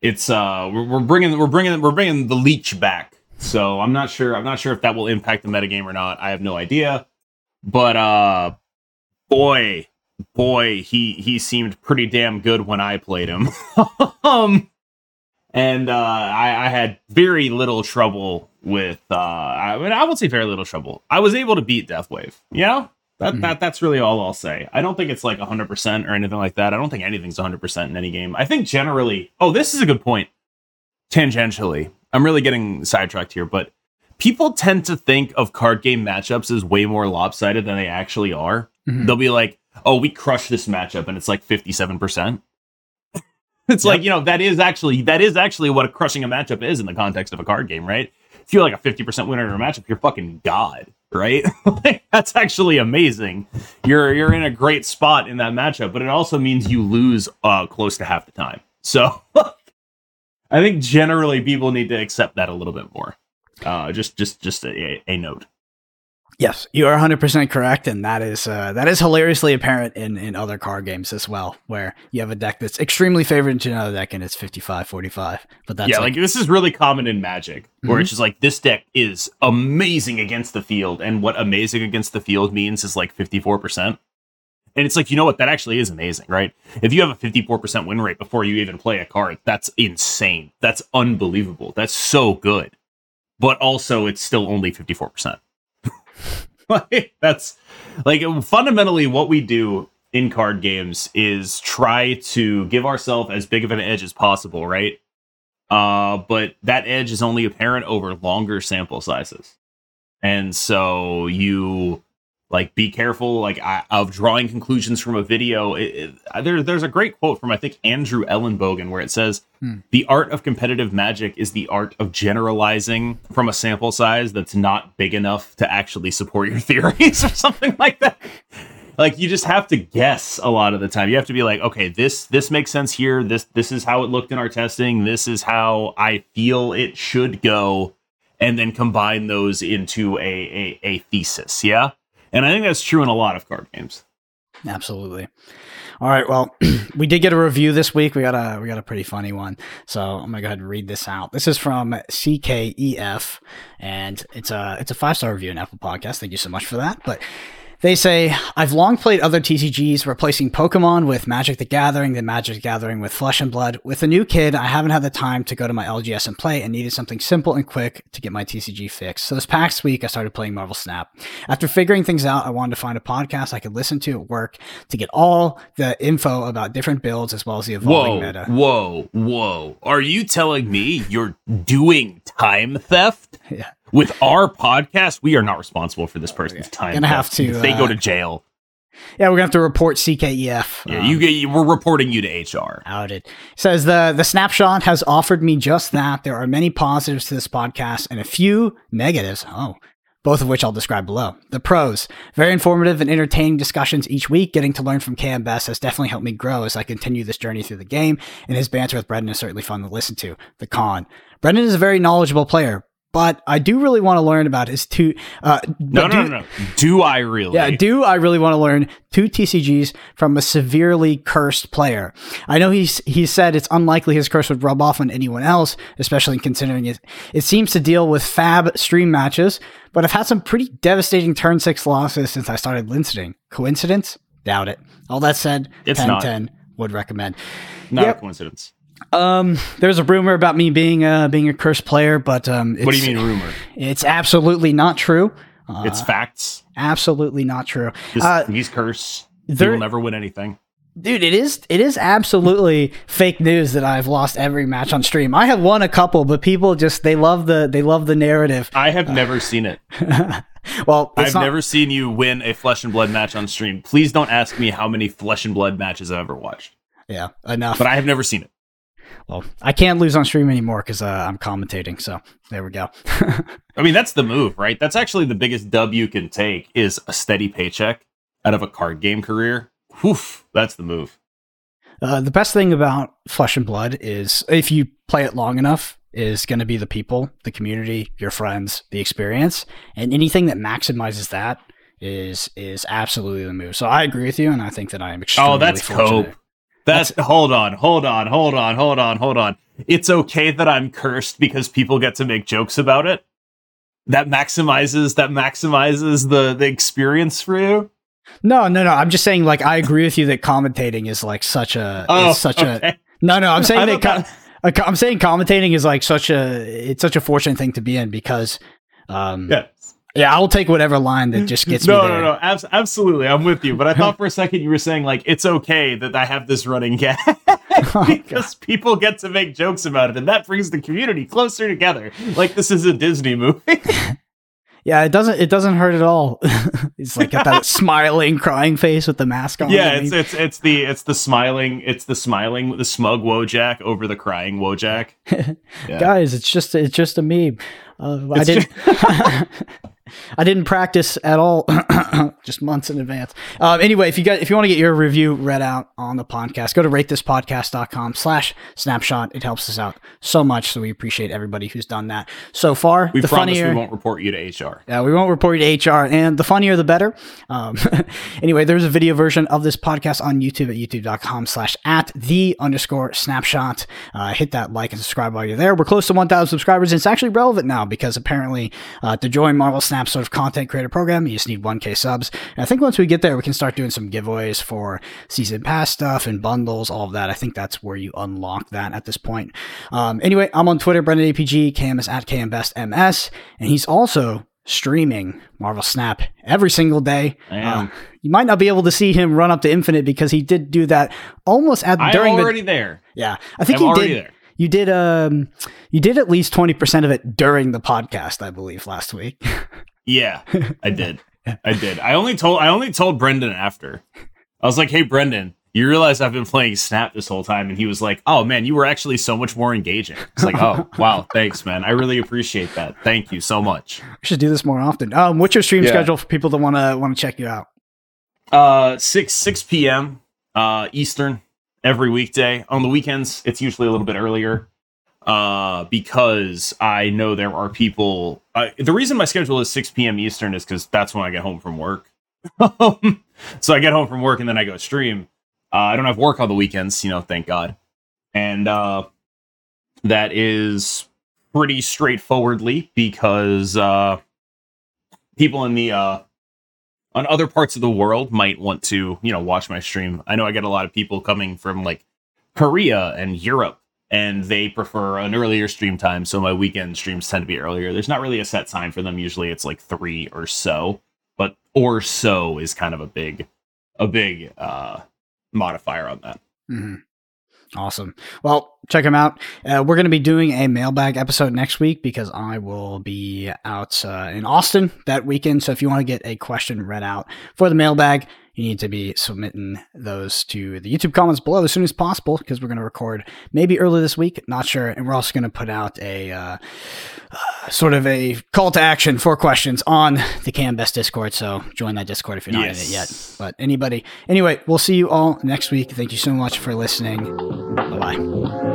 Speaker 2: it's uh, we're, we're bringing we're bringing we're bringing the leech back. So I'm not sure I'm not sure if that will impact the metagame or not. I have no idea, but uh, boy, boy, he he seemed pretty damn good when I played him. <laughs> um, and uh, I, I had very little trouble with. Uh, I mean, I would say very little trouble. I was able to beat Deathwave. You know, that
Speaker 1: Mhm.
Speaker 2: that that's really all I'll say. I don't think it's like 100 percent or anything like that. I don't think anything's 100 percent in any game. I think generally. Oh, this is a good point. Tangentially, I'm really getting sidetracked here, but people tend to think of card game matchups as way more lopsided than they actually are
Speaker 1: Mhm.
Speaker 2: they'll be like, "Oh, we crushed this matchup," and it's like fifty-seven percent. <laughs> It's
Speaker 1: Yep.
Speaker 2: like you know that is actually that is actually what a crushing a matchup is in the context of a card game, right? If you're like a fifty percent winner in a matchup, you're fucking god, right? <laughs> Like, that's actually amazing. You're you're in a great spot in that matchup, but it also means you lose uh, close to half the time. So <laughs> I think generally people need to accept that a little bit more. Uh, just just just a, a note.
Speaker 1: Yes, you are 100% correct, and that is uh, that is hilariously apparent in, in other card games as well, where you have a deck that's extremely favored to another deck and it's 55-45. But that's
Speaker 2: yeah,
Speaker 1: like,
Speaker 2: like, this is really common in Magic, where
Speaker 1: Mhm.
Speaker 2: it's just like this deck is amazing against the field, and what amazing against the field means is like fifty four percent. And it's like you know what that actually is amazing, right? If you have a fifty four percent win rate before you even play a card, that's insane. That's unbelievable. That's so good. But also, it's still only fifty four percent. <laughs> Like that's like fundamentally what we do in card games is try to give ourselves as big of an edge as possible, right? Uh, but that edge is only apparent over longer sample sizes, and so you like be careful like I, of drawing conclusions from a video. It, it, there, there's a great quote from I think Andrew Elenbogen where it says,
Speaker 1: Hmm.
Speaker 2: "The art of competitive magic is the art of generalizing from a sample size that's not big enough to actually support your <laughs> theories or something like that." like you just have to guess a lot of the time you have to be like okay this this makes sense here this this is how it looked in our testing this is how i feel it should go and then combine those into a a, a thesis yeah and i think that's true in a lot of card games
Speaker 1: Absolutely. All right. Well, <clears throat> we did get a review this week. We got a we got a pretty funny one. So I'm gonna go ahead and read this out. This is from CKEF, and it's a it's a five star review in Apple Podcast. Thank you so much for that. But they say I've long played other TCGs, replacing Pokemon with Magic the Gathering, then Magic the Gathering with Flesh and Blood. With a new kid, I haven't had the time to go to my LGS and play, and needed something simple and quick to get my TCG fixed. So this past week, I started playing Marvel Snap. After figuring things out, I wanted to find a podcast I could listen to at work to get all the info about different builds as well as the evolving
Speaker 2: whoa
Speaker 1: meta.
Speaker 2: whoa whoa are you telling me you're doing time theft <laughs>
Speaker 1: Yeah.
Speaker 2: With our podcast we are not responsible for this person's time
Speaker 1: Gonna have to,
Speaker 2: they go
Speaker 1: uh,
Speaker 2: to jail
Speaker 1: Yeah, we're gonna have to report CKEF.
Speaker 2: Yeah,
Speaker 1: um,
Speaker 2: you get. We're reporting you to HR.
Speaker 1: outed. Says the the snapshot has offered me just that. There are many positives to this podcast and a few negatives. Oh. Both of which I'll describe below. The pros. Very informative and entertaining discussions each week. Getting to learn from KM Best has definitely helped me grow as I continue this journey through the game, and his banter with Brendan is certainly fun to listen to. The con. Brendan is a very knowledgeable player, but I do really want to learn about his two. Uh,
Speaker 2: No,
Speaker 1: do-
Speaker 2: no, no. Do I really?
Speaker 1: yeah, do I really want to learn two TCGs from a severely cursed player? I know he's he said it's unlikely his curse would rub off on anyone else, especially considering it. It seems to deal with fab stream matches, but I've had some pretty devastating turn six losses since I started listening. Coincidence? Doubt it. All that said,
Speaker 2: It's
Speaker 1: 10
Speaker 2: not.
Speaker 1: 10 would recommend.
Speaker 2: Not
Speaker 1: Yep.
Speaker 2: a coincidence.
Speaker 1: Um, there's a rumor about me being a being a cursed player, but um, it's,
Speaker 2: What do you mean rumor?
Speaker 1: It's absolutely not true. Uh,
Speaker 2: it's facts.
Speaker 1: absolutely not true.
Speaker 2: This,
Speaker 1: uh,
Speaker 2: these curse.
Speaker 1: there-
Speaker 2: he will never win anything.
Speaker 1: Dude, it is it is absolutely fake news that I've lost every match on stream. I have won a couple, but people just they love the they love the narrative.
Speaker 2: I have never seen it. <laughs>
Speaker 1: well,
Speaker 2: I've
Speaker 1: not,
Speaker 2: never seen you win a flesh and blood match on stream. Please don't ask me how many flesh and blood matches I've ever watched,
Speaker 1: yeah enough.
Speaker 2: but I have never seen it.
Speaker 1: Well, I can't lose on stream anymore because uh, I'm commentating. So there we go. <laughs>
Speaker 2: I mean, that's the move, right? That's actually the biggest dub you can take is a steady paycheck out of a card game career. Whew, that's the move.
Speaker 1: Uh, the best thing about Flesh and Blood is if you play it long enough, is going to be the people, the community, your friends, the experience, and anything that maximizes that is is absolutely the move. So I agree with you, and I think that I am extremely
Speaker 2: Oh, that's
Speaker 1: fortunate.
Speaker 2: cope. That's hold on, hold on, hold on, hold on, hold on. It's okay that I'm cursed because people get to make jokes about it. That maximizes that maximizes the the experience for you.
Speaker 1: No, no, no. I'm just saying, like, I agree with you that commentating is like such a,
Speaker 2: Oh,
Speaker 1: is such a. No, no. I'm saying that. I'm saying commentating is like such a. It's such a fortunate thing to be in because, um, yeah,
Speaker 2: Yeah.
Speaker 1: I'll take whatever line that just gets
Speaker 2: no,
Speaker 1: me
Speaker 2: no,
Speaker 1: there.
Speaker 2: no, no, abs- absolutely. I'm with you. But I thought for a second you were saying like it's okay that I have this running gag <laughs>
Speaker 1: Oh, <laughs>
Speaker 2: because people get to make jokes about it, and that brings the community closer together. Like this is a Disney movie. <laughs>
Speaker 1: Yeah, it doesn't. It doesn't hurt at all. it's like got that smiling, crying face with the mask on.
Speaker 2: yeah, it's it's it's the it's the smiling it's the smiling the smug Wojak over the crying Wojak. Yeah.
Speaker 1: guys, it's just it's just a meme. Uh, I didn't. I didn't practice at all, <clears throat> just months in advance. Um, anyway, if you get if you want to get your review read out on the podcast, go to ratethispodcast.com slash snapshot. It helps us out so much. So we appreciate everybody who's done that so far.
Speaker 2: We
Speaker 1: the
Speaker 2: promise
Speaker 1: funnier,
Speaker 2: we won't report you to HR.
Speaker 1: yeah, we won't report you to HR, and the funnier the better. Um, <laughs> anyway, there's a video version of this podcast on YouTube at youtube.com slash at the underscore snapshot. Uh, hit that like and subscribe while you're there. We're close to 1,000 subscribers, and it's actually relevant now because apparently uh, to join Marvel Snap's sort of content creator program, you just need 1K subs. And I think once we get there, we can start doing some giveaways for season pass stuff and bundles, all of that. I think that's where you unlock that at this point. Um, anyway, I'm on Twitter, Brendan APG, Cam is at KMBestMS, and he's also streaming Marvel Snap every single day. Uh, you might not be able to see him run up to infinite because he did do that almost at
Speaker 2: I'm
Speaker 1: during
Speaker 2: already
Speaker 1: the
Speaker 2: there.
Speaker 1: yeah. I think
Speaker 2: I'm
Speaker 1: you
Speaker 2: already
Speaker 1: did.
Speaker 2: there.
Speaker 1: You did um you did at least twenty percent of it during the podcast, I believe, last week. <laughs>
Speaker 2: Yeah, I <laughs> did. I did. I only told I only told Brendan after. I was like, "Hey, Brendan, you realize I've been playing Snap this whole time?" And he was like, "Oh man, you were actually so much more engaging." It's like, "Oh <laughs> wow, thanks, man. I really appreciate that. Thank you so much."
Speaker 1: we should do this more often. Um, what's your stream
Speaker 2: Yeah.
Speaker 1: schedule for people that wanna wanna check you out?
Speaker 2: Uh, six six p.m. uh Eastern every weekday. On the weekends, it's usually a little bit earlier. Uh, because I know there are people. The reason my schedule is six p.m. Eastern is because that's when I get home from work. <laughs> so I get home from work and then I go stream. Uh, I don't have work on the weekends, you know, thank God. And uh, that is pretty straightforwardly because uh, people in the uh, on other parts of the world might want to, you know, watch my stream. I know I get a lot of people coming from like Korea and Europe, and they prefer an earlier stream time. So my weekend streams tend to be earlier. There's not really a set time for them. Usually it's like three or so, but or so is kind of a big, a big uh, modifier on that.
Speaker 1: Mm-hmm. Awesome. Well, check them out. Uh, we're going to be doing a mailbag episode next week because I will be out uh, in Austin that weekend. So if you want to get a question read out for the mailbag, you need to be submitting those to the YouTube comments below as soon as possible because we're going to record maybe early this week. Not sure. And we're also going to put out a uh, uh, sort of a call to action for questions on the KMBest Discord. So join that Discord if you're not yes. in it yet. But anybody, anyway, we'll see you all next week. Thank you so much for listening. Bye bye.